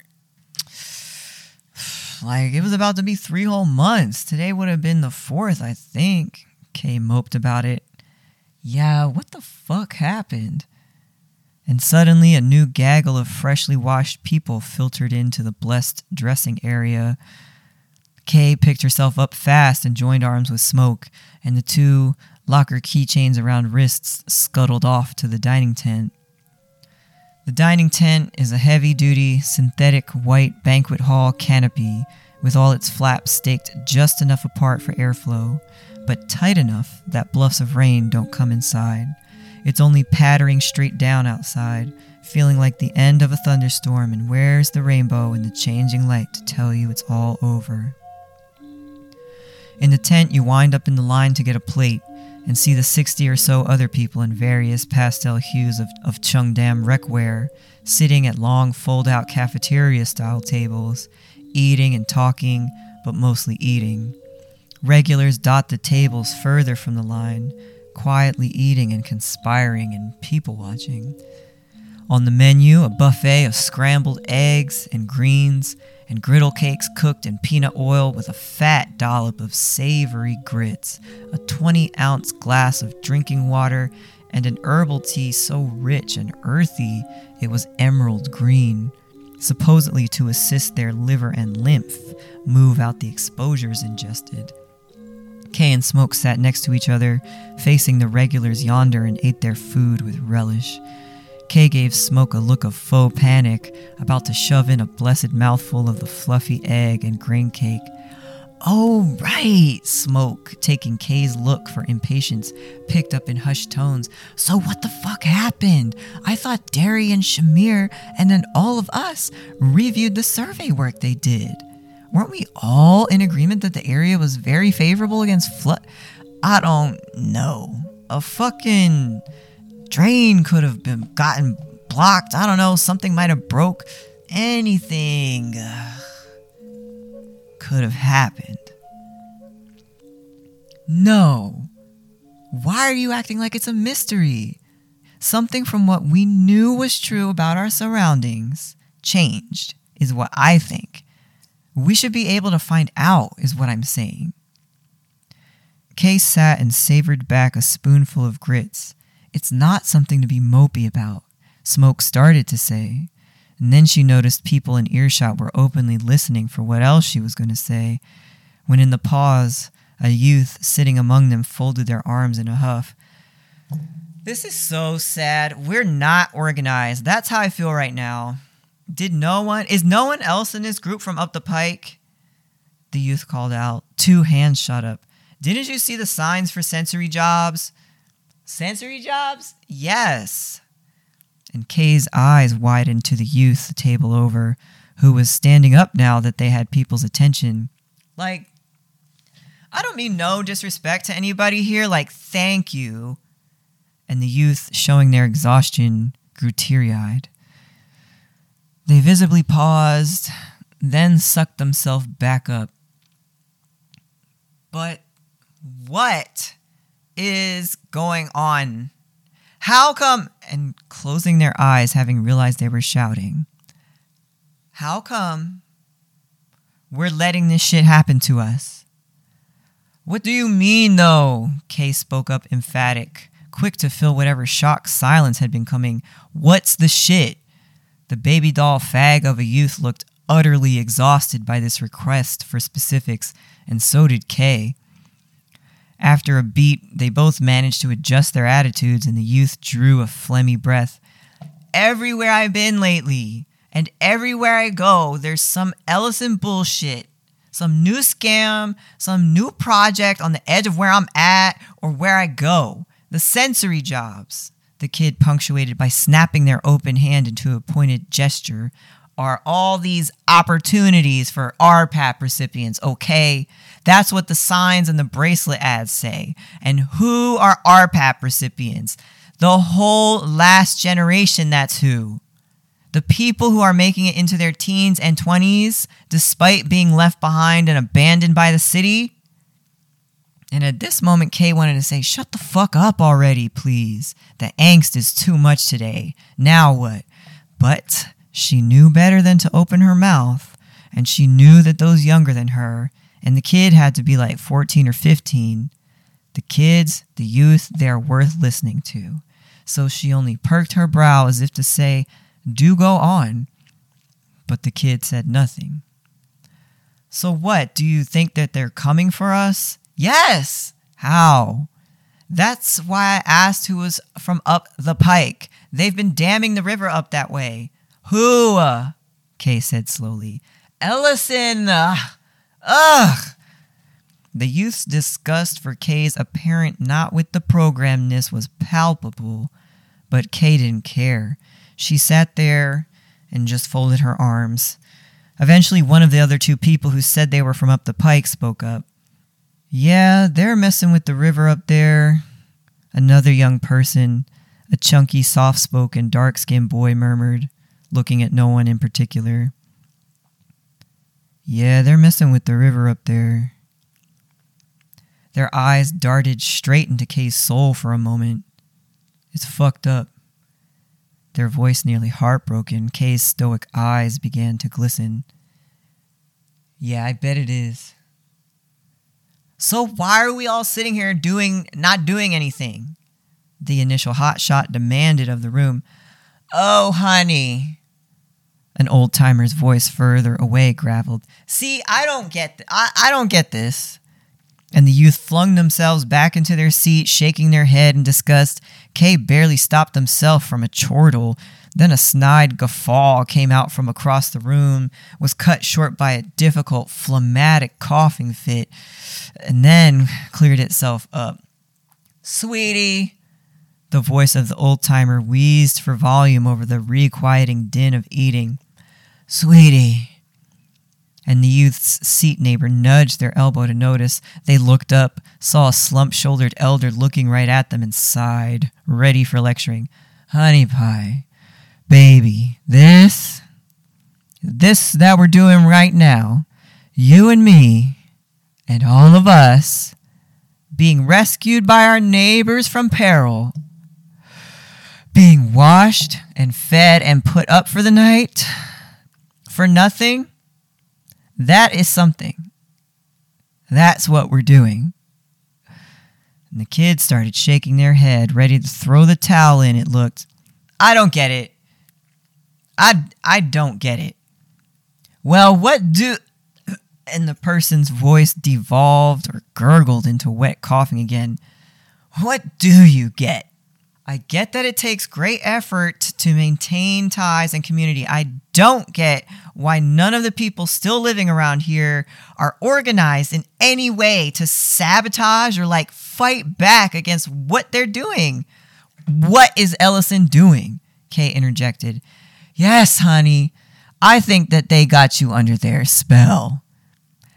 Like, it was about to be three whole months. Today would have been the fourth, I think. Kay moped about it. Yeah, what the fuck happened? And suddenly, a new gaggle of freshly washed people filtered into the blessed dressing area. Kay picked herself up fast and joined arms with Smoke, and the two locker keychains around wrists scuttled off to the dining tent. The dining tent is a heavy duty, synthetic white banquet hall canopy with all its flaps staked just enough apart for airflow, but tight enough that bluffs of rain don't come inside. It's only pattering straight down outside, feeling like the end of a thunderstorm, and where's the rainbow in the changing light to tell you it's all over? In the tent, you wind up in the line to get a plate and see the 60 or so other people in various pastel hues of, of Cheongdam recware sitting at long fold out cafeteria style tables, eating and talking, but mostly eating. Regulars dot the tables further from the line, quietly eating and conspiring and people watching. On the menu, a buffet of scrambled eggs and greens and griddle cakes cooked in peanut oil with a fat dollop of savory grits, a 20 ounce glass of drinking water, and an herbal tea so rich and earthy it was emerald green, supposedly to assist their liver and lymph move out the exposures ingested. Kay and Smoke sat next to each other, facing the regulars yonder, and ate their food with relish. Kay gave Smoke a look of faux panic, about to shove in a blessed mouthful of the fluffy egg and grain cake. Oh, right, Smoke, taking Kay's look for impatience, picked up in hushed tones. So, what the fuck happened? I thought Derry and Shamir, and then all of us, reviewed the survey work they did. Weren't we all in agreement that the area was very favorable against flood? I don't know. A fucking drain could have been gotten blocked. I don't know. Something might have broke. Anything could have happened. No. Why are you acting like it's a mystery? Something from what we knew was true about our surroundings changed, is what I think. We should be able to find out, is what I'm saying. Kay sat and savored back a spoonful of grits. It's not something to be mopey about, Smoke started to say. And then she noticed people in earshot were openly listening for what else she was going to say, when in the pause, a youth sitting among them folded their arms in a huff. This is so sad. We're not organized. That's how I feel right now. Did no one, is no one else in this group from up the pike? The youth called out. Two hands shot up. Didn't you see the signs for sensory jobs? Sensory jobs? Yes. And Kay's eyes widened to the youth the table over, who was standing up now that they had people's attention. Like, I don't mean no disrespect to anybody here, like, thank you. And the youth, showing their exhaustion, grew teary eyed. They visibly paused, then sucked themselves back up. But what is going on? How come? And closing their eyes, having realized they were shouting, How come we're letting this shit happen to us? What do you mean, though? Kay spoke up emphatic, quick to fill whatever shock silence had been coming. What's the shit? The baby doll fag of a youth looked utterly exhausted by this request for specifics, and so did Kay. After a beat, they both managed to adjust their attitudes, and the youth drew a phlegmy breath. Everywhere I've been lately, and everywhere I go, there's some Ellison bullshit. Some new scam, some new project on the edge of where I'm at or where I go. The sensory jobs, the kid punctuated by snapping their open hand into a pointed gesture, are all these opportunities for RPAP recipients, okay? That's what the signs and the bracelet ads say. And who are RPAP recipients? The whole last generation, that's who. The people who are making it into their teens and 20s, despite being left behind and abandoned by the city. And at this moment, Kay wanted to say, Shut the fuck up already, please. The angst is too much today. Now what? But she knew better than to open her mouth, and she knew that those younger than her, and the kid had to be like 14 or 15, the kids, the youth, they are worth listening to. So she only perked her brow as if to say, Do go on. But the kid said nothing. So what? Do you think that they're coming for us? Yes! How? That's why I asked who was from up the pike. They've been damming the river up that way. Who? Kay said slowly. Ellison! Ugh! The youth's disgust for Kay's apparent not with the programness was palpable, but Kay didn't care. She sat there and just folded her arms. Eventually, one of the other two people who said they were from up the pike spoke up. Yeah, they're messing with the river up there. Another young person, a chunky, soft spoken, dark skinned boy, murmured, looking at no one in particular. Yeah, they're messing with the river up there. Their eyes darted straight into Kay's soul for a moment. It's fucked up. Their voice nearly heartbroken, Kay's stoic eyes began to glisten. Yeah, I bet it is. So why are we all sitting here doing not doing anything? The initial hotshot demanded of the room. Oh, honey. An old timer's voice further away graveled. See, I don't get th- I, I don't get this. And the youth flung themselves back into their seat, shaking their head in disgust. Kay barely stopped himself from a chortle. Then a snide guffaw came out from across the room, was cut short by a difficult, phlegmatic coughing fit, and then cleared itself up. Sweetie, the voice of the old timer wheezed for volume over the requieting din of eating. Sweetie. And the youth's seat neighbor nudged their elbow to notice. They looked up, saw a slump shouldered elder looking right at them, and sighed, ready for lecturing. Honey pie, baby, this, this that we're doing right now, you and me, and all of us, being rescued by our neighbors from peril, being washed and fed and put up for the night for nothing, that is something. That's what we're doing. And the kids started shaking their head, ready to throw the towel in. It looked, I don't get it. I, I don't get it. Well, what do. And the person's voice devolved or gurgled into wet coughing again. What do you get? I get that it takes great effort to maintain ties and community. I don't get why none of the people still living around here are organized in any way to sabotage or like fight back against what they're doing. What is Ellison doing? Kay interjected. Yes, honey. I think that they got you under their spell.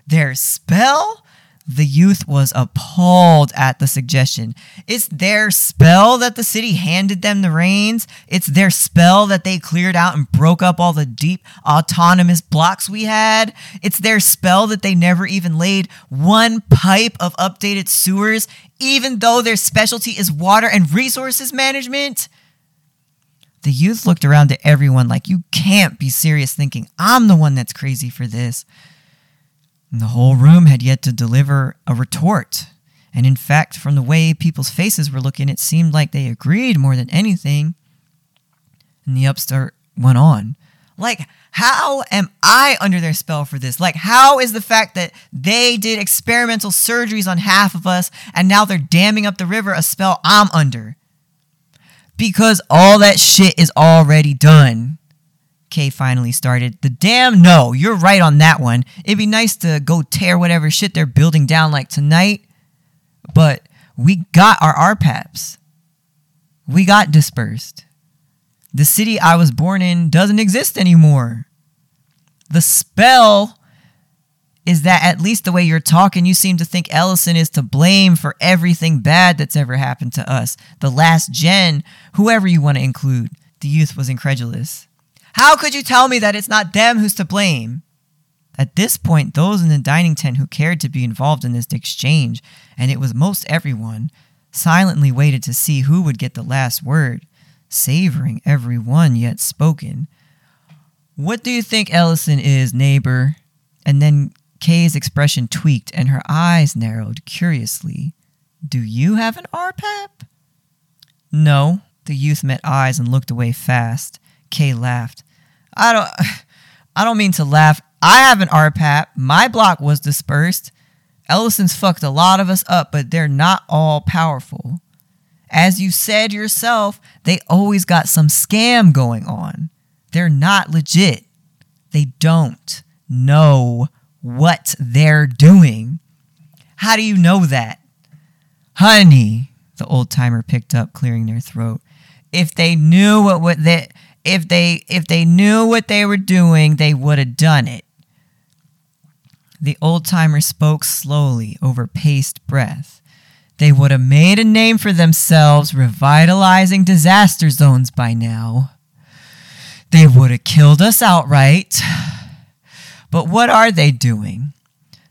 Their spell? The youth was appalled at the suggestion. It's their spell that the city handed them the reins. It's their spell that they cleared out and broke up all the deep autonomous blocks we had. It's their spell that they never even laid one pipe of updated sewers, even though their specialty is water and resources management. The youth looked around at everyone like, You can't be serious thinking I'm the one that's crazy for this. And the whole room had yet to deliver a retort. And in fact, from the way people's faces were looking, it seemed like they agreed more than anything. And the upstart went on. Like, how am I under their spell for this? Like, how is the fact that they did experimental surgeries on half of us and now they're damming up the river a spell I'm under? Because all that shit is already done. Kay finally started. The damn no, you're right on that one. It'd be nice to go tear whatever shit they're building down like tonight, but we got our RPAPs. We got dispersed. The city I was born in doesn't exist anymore. The spell is that at least the way you're talking, you seem to think Ellison is to blame for everything bad that's ever happened to us. The last gen, whoever you want to include. The youth was incredulous. How could you tell me that it's not them who's to blame? At this point, those in the dining tent who cared to be involved in this exchange, and it was most everyone, silently waited to see who would get the last word, savoring every one yet spoken. What do you think Ellison is, neighbor? And then Kay's expression tweaked and her eyes narrowed curiously. Do you have an RPAP? No. The youth met eyes and looked away fast. Kay laughed. I don't I don't mean to laugh. I have an RPAP. My block was dispersed. Ellison's fucked a lot of us up, but they're not all powerful. As you said yourself, they always got some scam going on. They're not legit. They don't know what they're doing. How do you know that? Honey, the old timer picked up, clearing their throat. If they knew what, what they if they if they knew what they were doing, they would have done it. The old timer spoke slowly over paced breath. They would have made a name for themselves revitalizing disaster zones by now. They would have killed us outright. But what are they doing?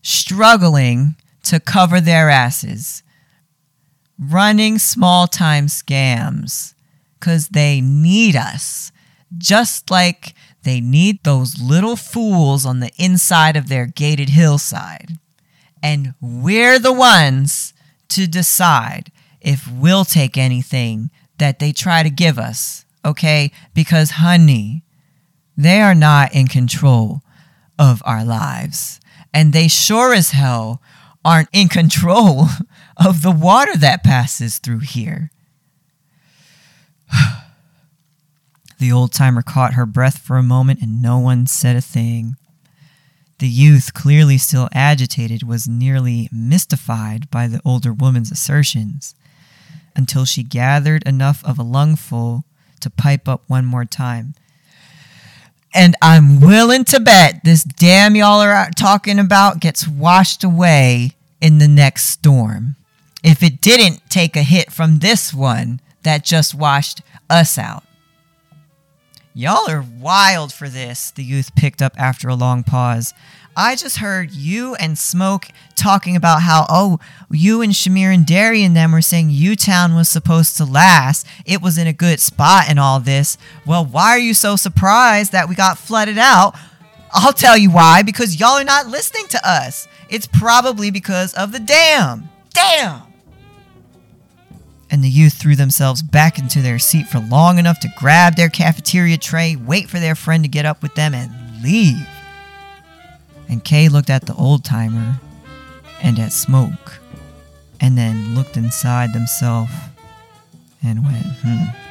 Struggling to cover their asses. Running small time scams. Because they need us. Just like they need those little fools on the inside of their gated hillside. And we're the ones to decide if we'll take anything that they try to give us, okay? Because, honey, they are not in control of our lives. And they sure as hell aren't in control of the water that passes through here. the old timer caught her breath for a moment and no one said a thing. The youth, clearly still agitated, was nearly mystified by the older woman's assertions until she gathered enough of a lungful to pipe up one more time. And I'm willing to bet this damn y'all are talking about gets washed away in the next storm. If it didn't take a hit from this one that just washed us out. Y'all are wild for this, the youth picked up after a long pause. I just heard you and Smoke talking about how, oh, you and Shamir and Derry and them were saying U Town was supposed to last. It was in a good spot and all this. Well, why are you so surprised that we got flooded out? I'll tell you why, because y'all are not listening to us. It's probably because of the dam. Damn! and the youth threw themselves back into their seat for long enough to grab their cafeteria tray, wait for their friend to get up with them, and leave. And Kay looked at the old timer and at Smoke, and then looked inside themselves and went, hmm.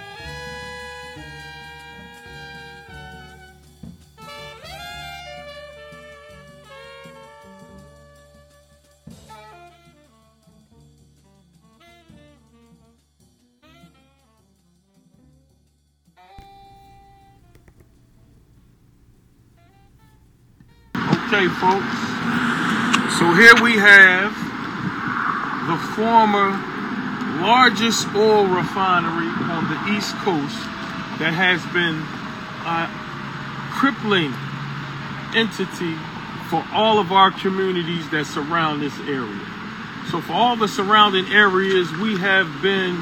Okay, folks. So here we have the former largest oil refinery on the East Coast that has been a crippling entity for all of our communities that surround this area. So for all the surrounding areas, we have been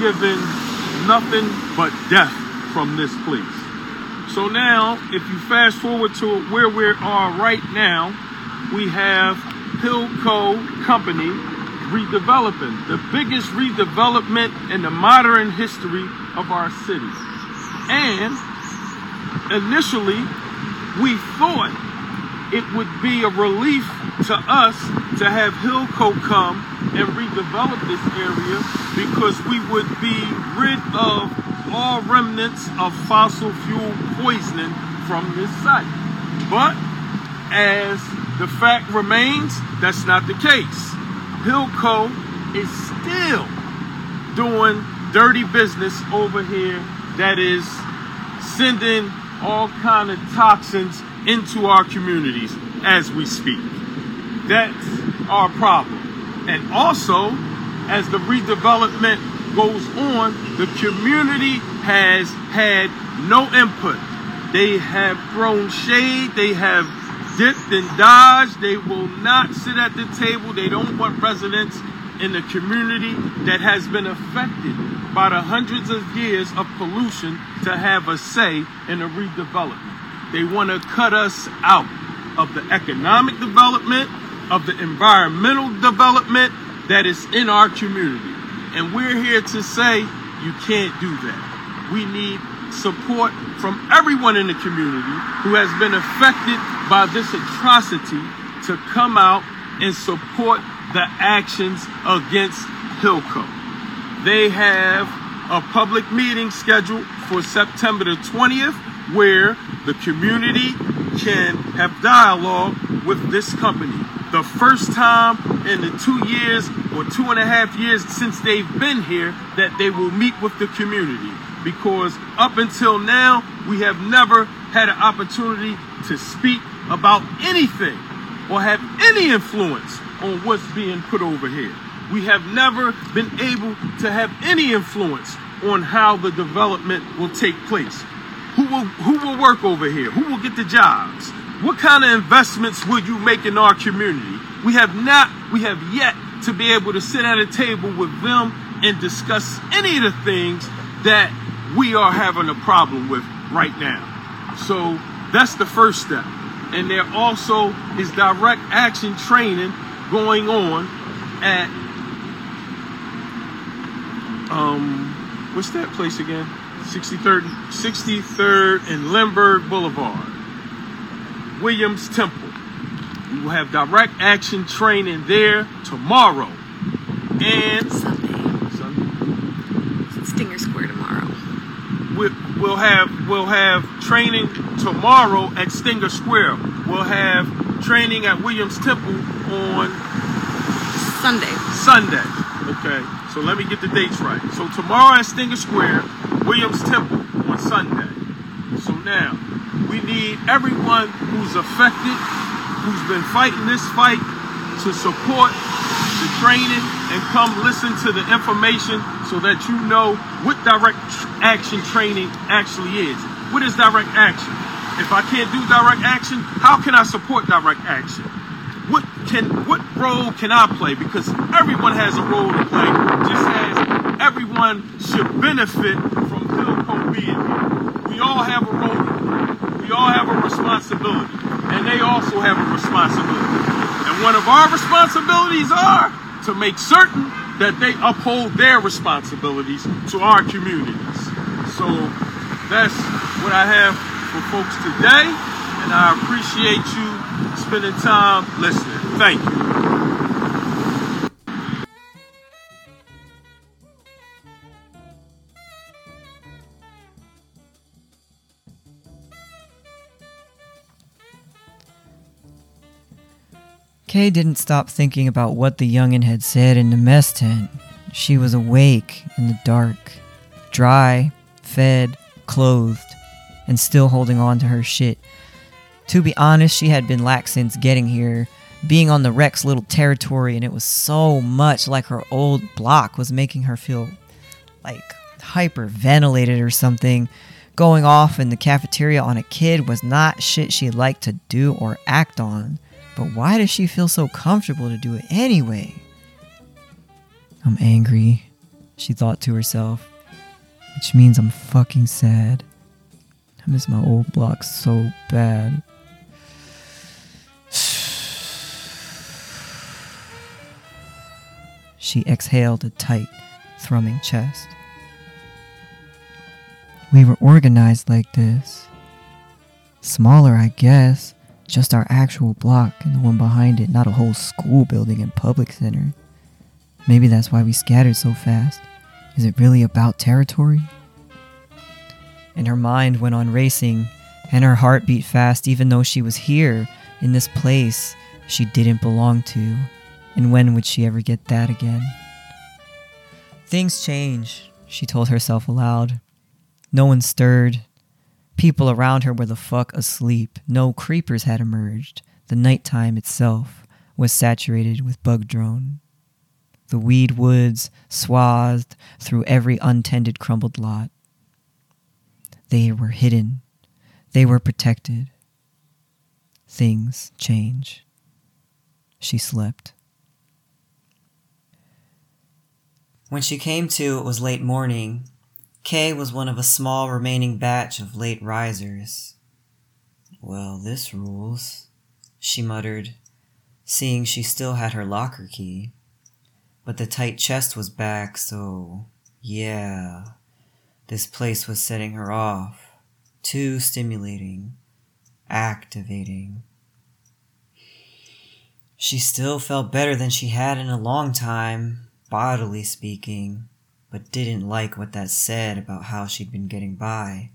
given nothing but death from this place. So now, if you fast forward to where we are right now, we have Hilco Company redeveloping the biggest redevelopment in the modern history of our city. And initially, we thought it would be a relief to us to have Hilco come and redevelop this area because we would be rid of all remnants of fossil fuel poisoning from this site. But as the fact remains, that's not the case. Hilco is still doing dirty business over here that is sending all kind of toxins into our communities as we speak. That's our problem. And also, as the redevelopment goes on, the community has had no input. They have thrown shade. They have dipped and dodged. They will not sit at the table. They don't want residents in the community that has been affected by the hundreds of years of pollution to have a say in the redevelopment. They want to cut us out of the economic development, of the environmental development that is in our community. And we're here to say you can't do that. We need support from everyone in the community who has been affected by this atrocity to come out and support the actions against Hilco. They have a public meeting scheduled for September the 20th where the community can have dialogue with this company. The first time in the two years or two and a half years since they've been here that they will meet with the community. Because up until now, we have never had an opportunity to speak about anything or have any influence on what's being put over here. We have never been able to have any influence on how the development will take place. Who will who will work over here? Who will get the jobs? What kind of investments will you make in our community? We have not we have yet to be able to sit at a table with them and discuss any of the things that we are having a problem with right now. So that's the first step. And there also is direct action training going on at um what's that place again? 63rd 63rd and Lindbergh Boulevard. Williams Temple. We will have direct action training there tomorrow. And Sunday. Sunday. Stinger Square tomorrow. we- we'll have we'll have training tomorrow at Stinger Square. We'll have training at Williams Temple on Sunday. Sunday. Okay, so let me get the dates right. So tomorrow at Stinger Square, Williams Temple on Sunday. So now we need everyone who's affected, who's been fighting this fight, to support the training and come listen to the information so that you know what direct action training actually is. What is direct action? If I can't do direct action, how can I support direct action? what can what role can I play? Because everyone has a role to play, just as everyone should benefit from Hilco being here. We all have a role. All have a responsibility, and they also have a responsibility. And one of our responsibilities are to make certain that they uphold their responsibilities to our communities. So that's what I have for folks today, and I appreciate you spending time listening. Thank you. Kay didn't stop thinking about what the youngin' had said in the mess tent. She was awake in the dark, dry, fed, clothed, and still holding on to her shit. To be honest, she had been lax since getting here, being on the rec's little territory, and it was so much like her old block was making her feel like hyperventilated or something. Going off in the cafeteria on a kid was not shit she liked to do or act on. But why does she feel so comfortable to do it anyway? I'm angry, she thought to herself, which means I'm fucking sad. I miss my old block so bad. She exhaled a tight, thrumming chest. We were organized like this. Smaller, I guess. Just our actual block and the one behind it, not a whole school building and public center. Maybe that's why we scattered so fast. Is it really about territory? And her mind went on racing, and her heart beat fast even though she was here, in this place she didn't belong to. And when would she ever get that again? Things change, she told herself aloud. No one stirred. People around her were the fuck asleep. No creepers had emerged. The nighttime itself was saturated with bug drone. The weed woods swathed through every untended crumbled lot. They were hidden. They were protected. Things change. She slept. When she came to, it was late morning. Kay was one of a small remaining batch of late risers. Well, this rules, she muttered, seeing she still had her locker key. But the tight chest was back, so yeah, this place was setting her off. Too stimulating, activating. She still felt better than she had in a long time, bodily speaking, but didn't like what that said about how she'd been getting by.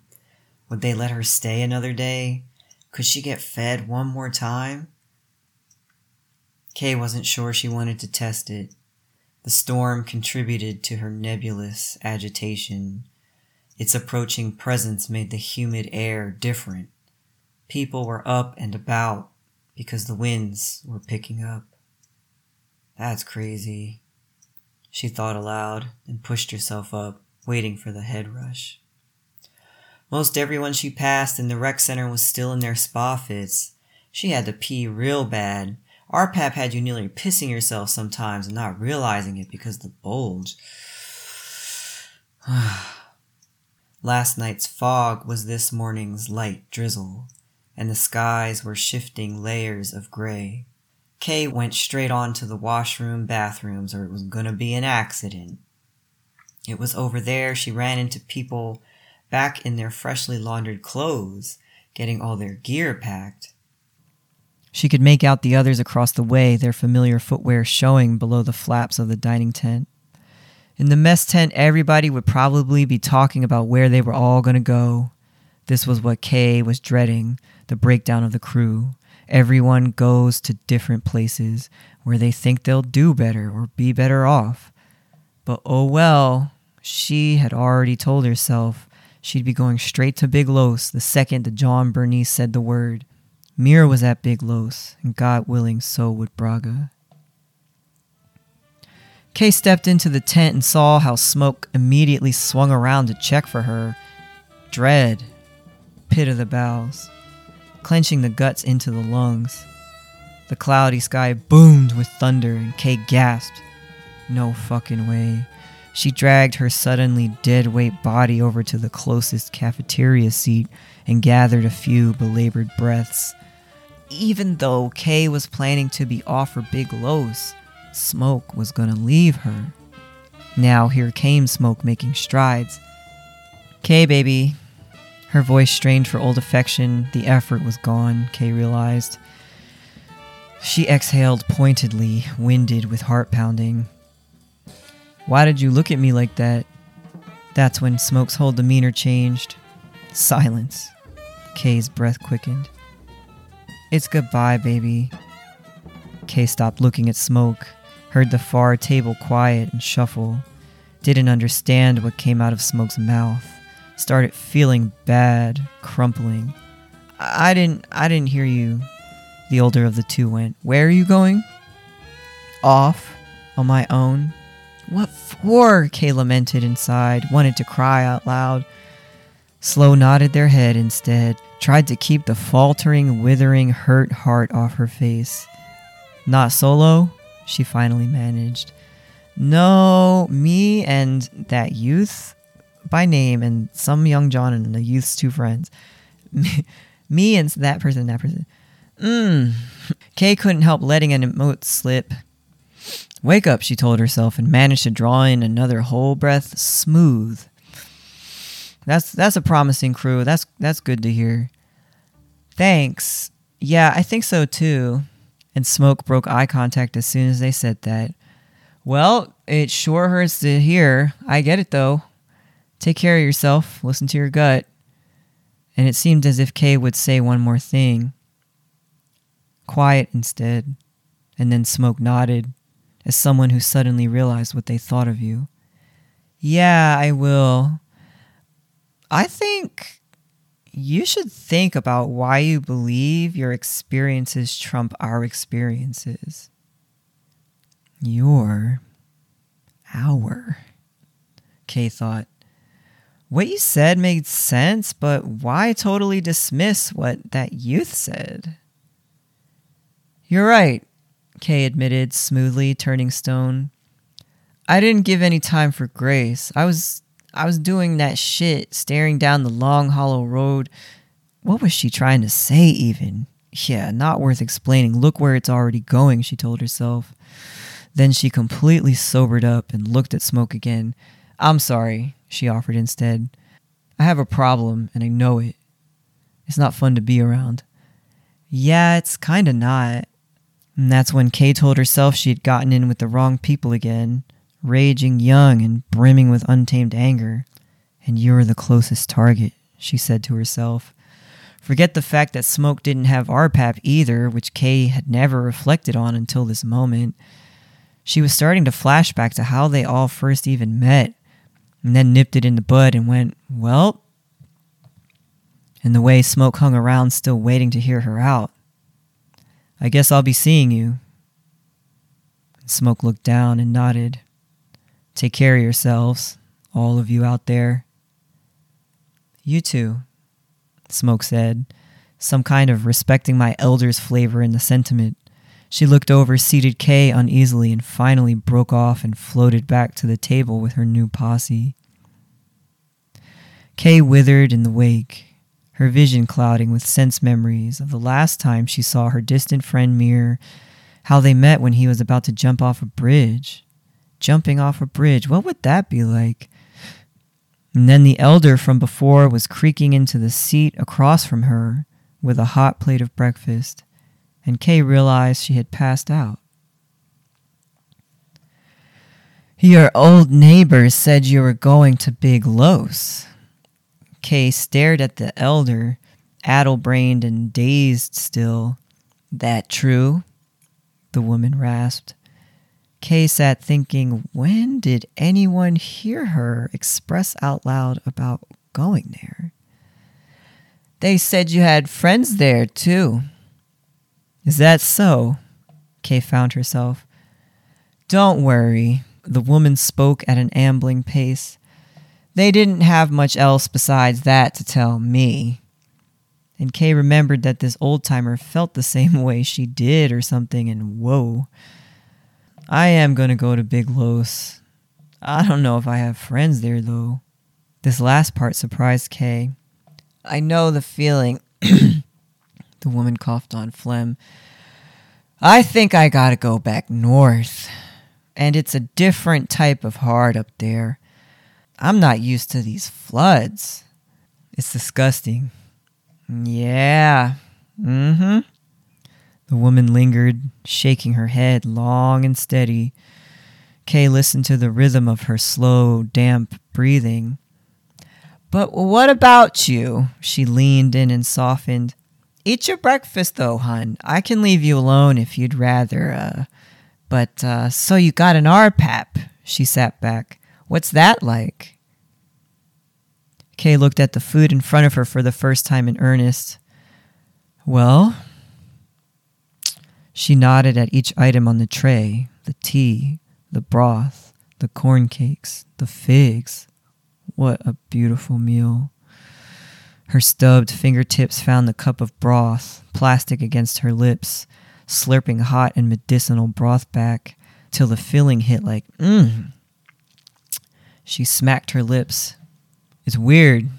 Would they let her stay another day? Could she get fed one more time? Kay wasn't sure she wanted to test it. The storm contributed to her nebulous agitation. Its approaching presence made the humid air different. People were up and about because the winds were picking up. That's crazy she thought aloud and pushed herself up, waiting for the head rush. Most everyone she passed in the rec center was still in their spa fits. She had to pee real bad. RPAP had you nearly pissing yourself sometimes and not realizing it because the bulge. Last night's fog was this morning's light drizzle, and the skies were shifting layers of gray. Kay went straight on to the washroom bathrooms or it was gonna be an accident. It was over there she ran into people back in their freshly laundered clothes, getting all their gear packed. She could make out the others across the way, their familiar footwear showing below the flaps of the dining tent. In the mess tent, everybody would probably be talking about where they were all going to go. This was what Kay was dreading the breakdown of the crew. Everyone goes to different places where they think they'll do better or be better off. But oh well, she had already told herself she'd be going straight to Big Los the second that John Bernice said the word. Mira was at Big Los, and God willing, so would Braga. Kay stepped into the tent and saw how Smoke immediately swung around to check for her. Dread, pit of the bowels clenching the guts into the lungs. The cloudy sky boomed with thunder, and Kay gasped. No fucking way. She dragged her suddenly dead weight body over to the closest cafeteria seat and gathered a few belabored breaths. Even though Kay was planning to be off for Big Los, Smoke was gonna leave her. Now here came Smoke making strides. Kay, baby, her voice strained for old affection. The effort was gone, Kay realized. She exhaled pointedly, winded with heart pounding. Why did you look at me like that? That's when Smoke's whole demeanor changed. Silence. Kay's breath quickened. It's goodbye, baby. Kay stopped looking at Smoke, heard the far table quiet and shuffle, didn't understand what came out of Smoke's mouth started feeling bad, crumpling. I didn't I didn't hear you. The older of the two went. Where are you going? Off on my own. What for? Kay lamented inside, wanted to cry out loud. Slow nodded their head instead, tried to keep the faltering, withering, hurt heart off her face. Not solo? She finally managed. No, me and that youth by name and some young John and the youth's two friends. Me, me and that person, that person. Mmm. Kay couldn't help letting an emote slip. Wake up, she told herself, and managed to draw in another whole breath, smooth. That's that's a promising crew. That's that's good to hear. Thanks. Yeah, I think so too. And Smoke broke eye contact as soon as they said that. Well, it sure hurts to hear. I get it though. Take care of yourself, listen to your gut. And it seemed as if Kay would say one more thing. Quiet instead, and then Smoke nodded, as someone who suddenly realized what they thought of you. Yeah, I will. I think you should think about why you believe your experiences trump our experiences. Your, our, Kay thought. What you said made sense, but why totally dismiss what that youth said? You're right, Kay admitted smoothly, turning stone. I didn't give any time for grace. I was I was doing that shit, staring down the long hollow road. What was she trying to say even? Yeah, not worth explaining. Look where it's already going, she told herself. Then she completely sobered up and looked at Smoke again. I'm sorry, she offered instead. I have a problem and I know it. It's not fun to be around. Yeah, it's kinda not. And that's when Kay told herself she had gotten in with the wrong people again, raging young and brimming with untamed anger. And you're the closest target, she said to herself. Forget the fact that Smoke didn't have RPAP either, which Kay had never reflected on until this moment. She was starting to flash back to how they all first even met, and then nipped it in the bud and went, Well? And the way Smoke hung around, still waiting to hear her out. I guess I'll be seeing you. Smoke looked down and nodded. Take care of yourselves, all of you out there. You too, Smoke said, some kind of respecting my elders flavor in the sentiment. She looked over seated Kay uneasily and finally broke off and floated back to the table with her new posse. Kay withered in the wake, her vision clouding with sense memories of the last time she saw her distant friend Mir, how they met when he was about to jump off a bridge. Jumping off a bridge, what would that be like? And then the elder from before was creaking into the seat across from her with a hot plate of breakfast, and Kay realized she had passed out. Your old neighbor said you were going to Big Los. Kay stared at the elder, addle brained and dazed still. That true? The woman rasped. Kay sat thinking, when did anyone hear her express out loud about going there? They said you had friends there, too. Is that so? Kay found herself. Don't worry, the woman spoke at an ambling pace. They didn't have much else besides that to tell me. And Kay remembered that this old timer felt the same way she did or something, and whoa. I am going to go to Big Los. I don't know if I have friends there, though. This last part surprised Kay. I know the feeling. the woman coughed on phlegm. I think I gotta go back north. And it's a different type of hard up there. I'm not used to these floods. It's disgusting. Yeah. Mm hmm. The woman lingered, shaking her head long and steady. Kay listened to the rhythm of her slow, damp breathing. But what about you? She leaned in and softened. Eat your breakfast, though, hun. I can leave you alone if you'd rather, uh. But, uh, so you got an RPAP. She sat back. What's that like? Kay looked at the food in front of her for the first time in earnest. Well, she nodded at each item on the tray the tea, the broth, the corn cakes, the figs. What a beautiful meal. Her stubbed fingertips found the cup of broth, plastic against her lips, slurping hot and medicinal broth back till the filling hit like, mmm. She smacked her lips. It's weird.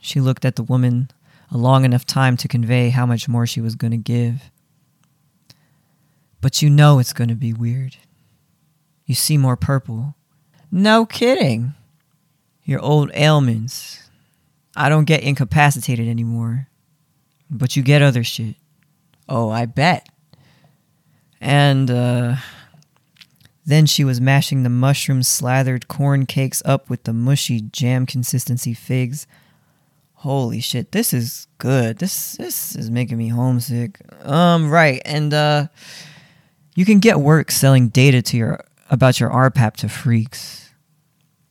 She looked at the woman a long enough time to convey how much more she was going to give. But you know it's going to be weird. You see more purple. No kidding. Your old ailments. I don't get incapacitated anymore. But you get other shit. Oh, I bet. And, uh, then she was mashing the mushroom slathered corn cakes up with the mushy jam consistency figs. Holy shit, this is good. This this is making me homesick. Um, right, and uh you can get work selling data to your about your RPAP to freaks,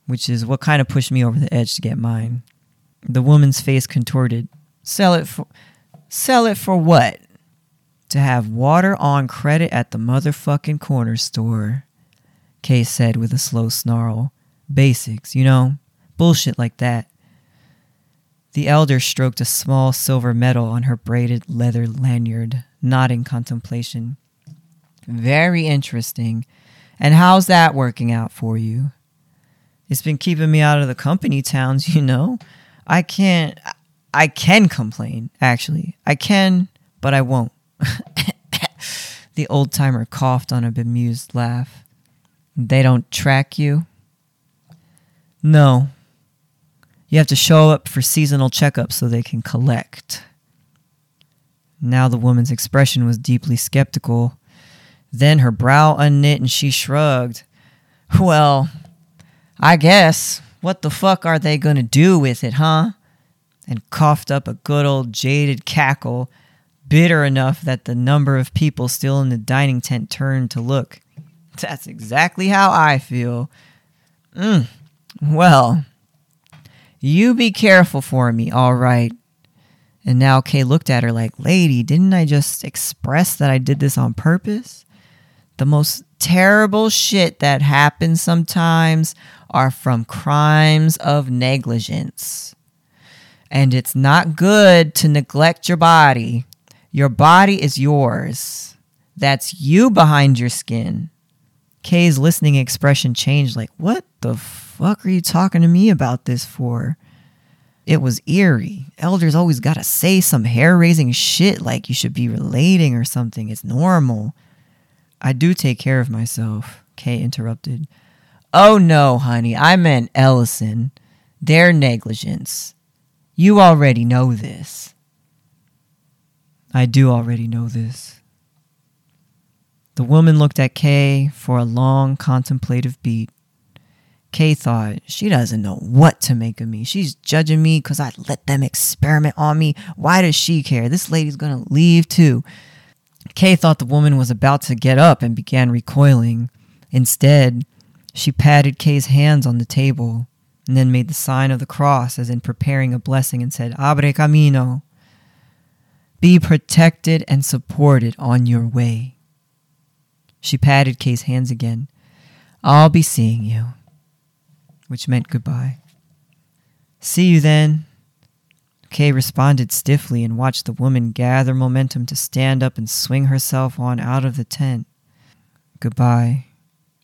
which is what kind of pushed me over the edge to get mine. The woman's face contorted. Sell it for sell it for what? To have water on credit at the motherfucking corner store. Kay said with a slow snarl. Basics, you know? Bullshit like that. The elder stroked a small silver medal on her braided leather lanyard, nodding contemplation. Very interesting. And how's that working out for you? It's been keeping me out of the company towns, you know. I can't. I can complain, actually. I can, but I won't. the old timer coughed on a bemused laugh. They don't track you? No. You have to show up for seasonal checkups so they can collect. Now the woman's expression was deeply skeptical. Then her brow unknit and she shrugged. Well, I guess. What the fuck are they gonna do with it, huh? And coughed up a good old jaded cackle, bitter enough that the number of people still in the dining tent turned to look. That's exactly how I feel. Mm. Well, you be careful for me, all right. And now Kay looked at her like, Lady, didn't I just express that I did this on purpose? The most terrible shit that happens sometimes are from crimes of negligence. And it's not good to neglect your body. Your body is yours. That's you behind your skin. Kay's listening expression changed like, What the fuck are you talking to me about this for? It was eerie. Elders always gotta say some hair raising shit like you should be relating or something. It's normal. I do take care of myself, Kay interrupted. Oh no, honey, I meant Ellison. Their negligence. You already know this. I do already know this. The woman looked at Kay for a long contemplative beat. Kay thought, she doesn't know what to make of me. She's judging me because I let them experiment on me. Why does she care? This lady's gonna leave too. Kay thought the woman was about to get up and began recoiling. Instead, she patted Kay's hands on the table and then made the sign of the cross as in preparing a blessing and said, Abre camino. Be protected and supported on your way. She patted Kay's hands again. I'll be seeing you, which meant goodbye. See you then. Kay responded stiffly and watched the woman gather momentum to stand up and swing herself on out of the tent. Goodbye,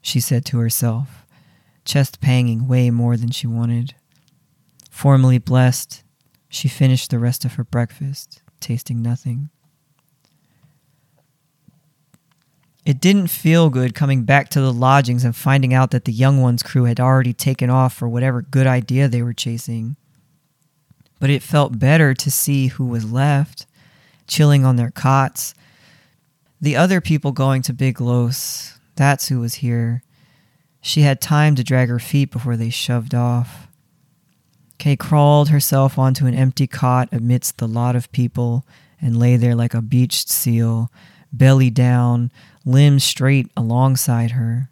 she said to herself, chest panging way more than she wanted. Formally blessed, she finished the rest of her breakfast, tasting nothing. It didn't feel good coming back to the lodgings and finding out that the Young Ones crew had already taken off for whatever good idea they were chasing. But it felt better to see who was left, chilling on their cots. The other people going to Big Los, that's who was here. She had time to drag her feet before they shoved off. Kay crawled herself onto an empty cot amidst the lot of people and lay there like a beached seal, belly down, limbs straight alongside her.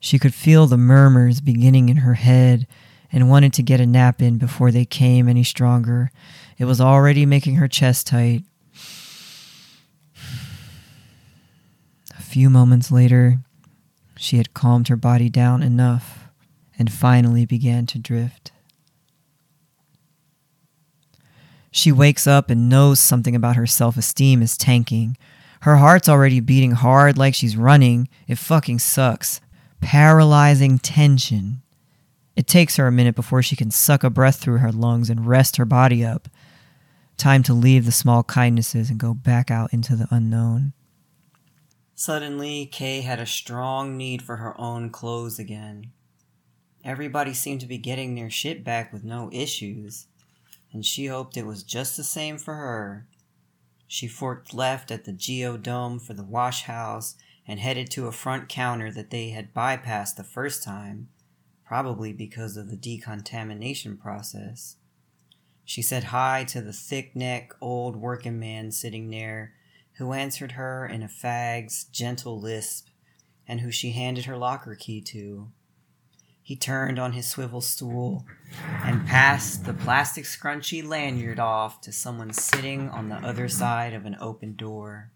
She could feel the murmurs beginning in her head and wanted to get a nap in before they came any stronger. It was already making her chest tight. A few moments later, she had calmed her body down enough and finally began to drift. She wakes up and knows something about her self esteem is tanking. Her heart's already beating hard like she's running. It fucking sucks. Paralyzing tension. It takes her a minute before she can suck a breath through her lungs and rest her body up. Time to leave the small kindnesses and go back out into the unknown. Suddenly, Kay had a strong need for her own clothes again. Everybody seemed to be getting their shit back with no issues, and she hoped it was just the same for her. She forked left at the Geodome for the wash house and headed to a front counter that they had bypassed the first time, probably because of the decontamination process. She said hi to the thick neck old working man sitting there, who answered her in a fag's gentle lisp, and who she handed her locker key to. He turned on his swivel stool and passed the plastic scrunchy lanyard off to someone sitting on the other side of an open door.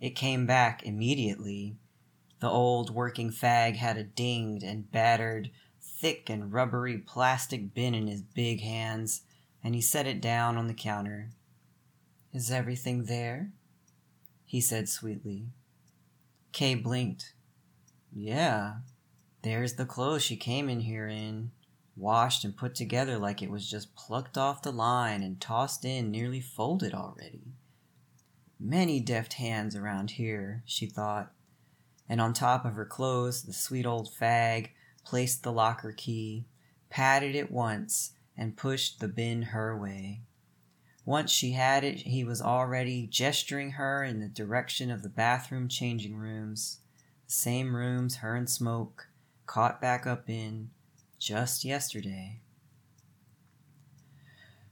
It came back immediately. The old working fag had a dinged and battered, thick and rubbery plastic bin in his big hands, and he set it down on the counter. Is everything there? He said sweetly. Kay blinked. Yeah, there's the clothes she came in here in, washed and put together like it was just plucked off the line and tossed in nearly folded already. Many deft hands around here, she thought, and on top of her clothes, the sweet old fag placed the locker key, patted it once, and pushed the bin her way. Once she had it, he was already gesturing her in the direction of the bathroom changing rooms, the same rooms her and Smoke caught back up in just yesterday.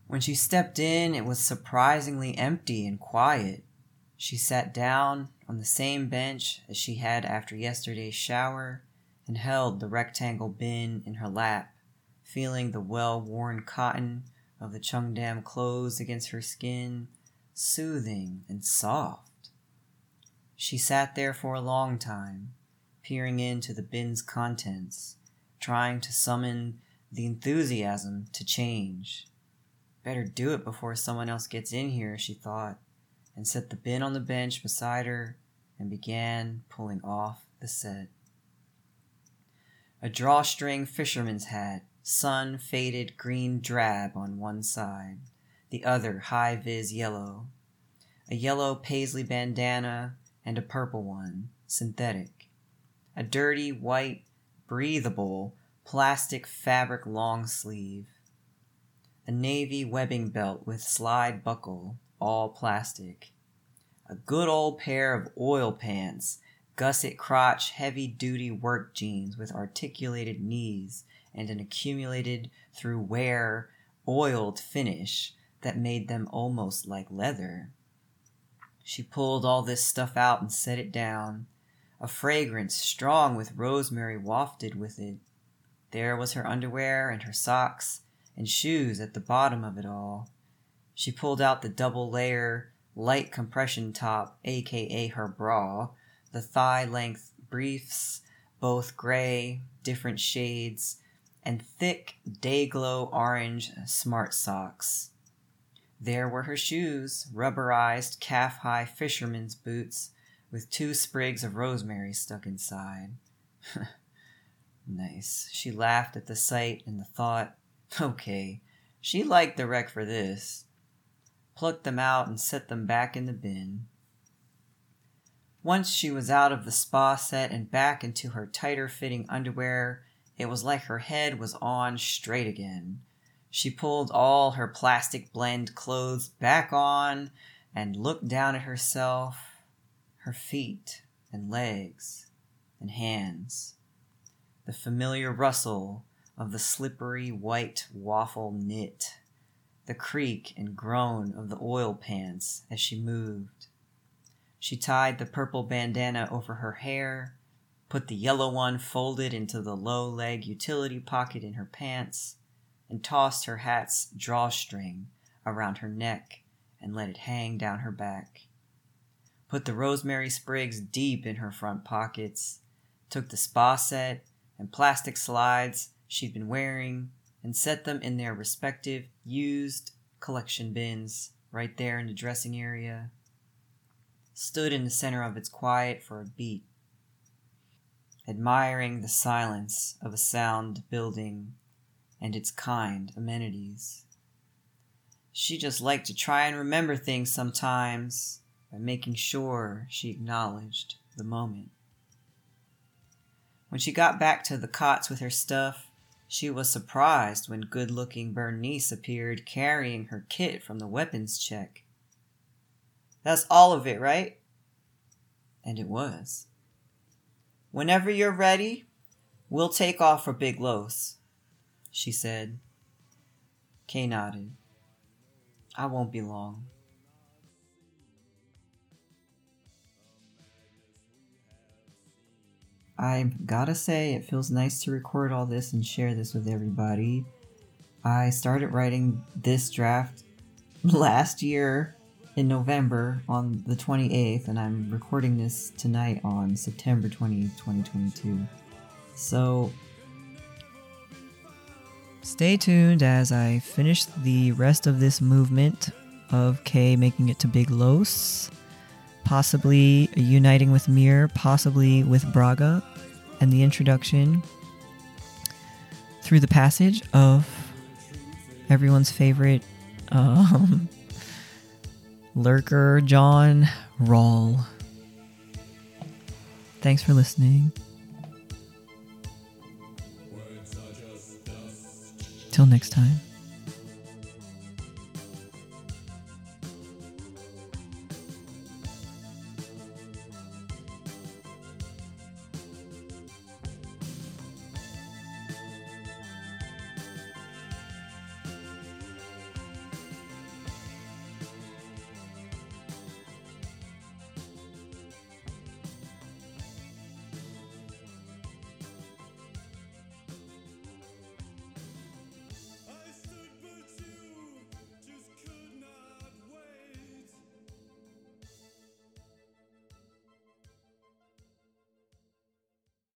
When she stepped in, it was surprisingly empty and quiet. She sat down on the same bench as she had after yesterday's shower and held the rectangle bin in her lap, feeling the well worn cotton of the Chungdam clothes against her skin, soothing and soft. She sat there for a long time, peering into the bin's contents, trying to summon the enthusiasm to change. Better do it before someone else gets in here, she thought, and set the bin on the bench beside her and began pulling off the set. A drawstring fisherman's hat, sun faded green drab on one side, the other high vis yellow. A yellow paisley bandana and a purple one, synthetic. A dirty white breathable plastic fabric long sleeve, a navy webbing belt with slide buckle, all plastic, a good old pair of oil pants, gusset crotch, heavy duty work jeans with articulated knees and an accumulated through wear oiled finish that made them almost like leather. She pulled all this stuff out and set it down, a fragrance strong with rosemary wafted with it. There was her underwear and her socks and shoes at the bottom of it all. She pulled out the double layer light compression top, aka her bra, the thigh length briefs, both gray, different shades, and thick day glow orange smart socks. There were her shoes, rubberized calf high fisherman's boots with two sprigs of rosemary stuck inside. nice. She laughed at the sight and the thought. Okay, she liked the rec for this. Plucked them out and set them back in the bin. Once she was out of the spa set and back into her tighter fitting underwear, it was like her head was on straight again. She pulled all her plastic blend clothes back on and looked down at herself her feet and legs and hands, the familiar rustle of the slippery white waffle knit, the creak and groan of the oil pants as she moved. She tied the purple bandana over her hair, put the yellow one folded into the low leg utility pocket in her pants, and tossed her hat's drawstring around her neck and let it hang down her back. Put the rosemary sprigs deep in her front pockets, took the spa set and plastic slides she'd been wearing, and set them in their respective used collection bins right there in the dressing area. Stood in the center of its quiet for a beat, admiring the silence of a sound building and its kind amenities. She just liked to try and remember things sometimes by making sure she acknowledged the moment. When she got back to the cots with her stuff, she was surprised when good looking Bernice appeared carrying her kit from the weapons check. That's all of it, right? And it was. Whenever you're ready, we'll take off for Big Los, she said. Kay nodded. I won't be long. I gotta say, it feels nice to record all this and share this with everybody. I started writing this draft last year in November on the 28th, and I'm recording this tonight on September 20th, 2022. So, Stay tuned as I finish the rest of this movement of Kay making it to Big Los, possibly uniting with Mir, possibly with Braga, and the introduction through the passage of everyone's favorite um, lurker, John Rawl. Thanks for listening. Till next time.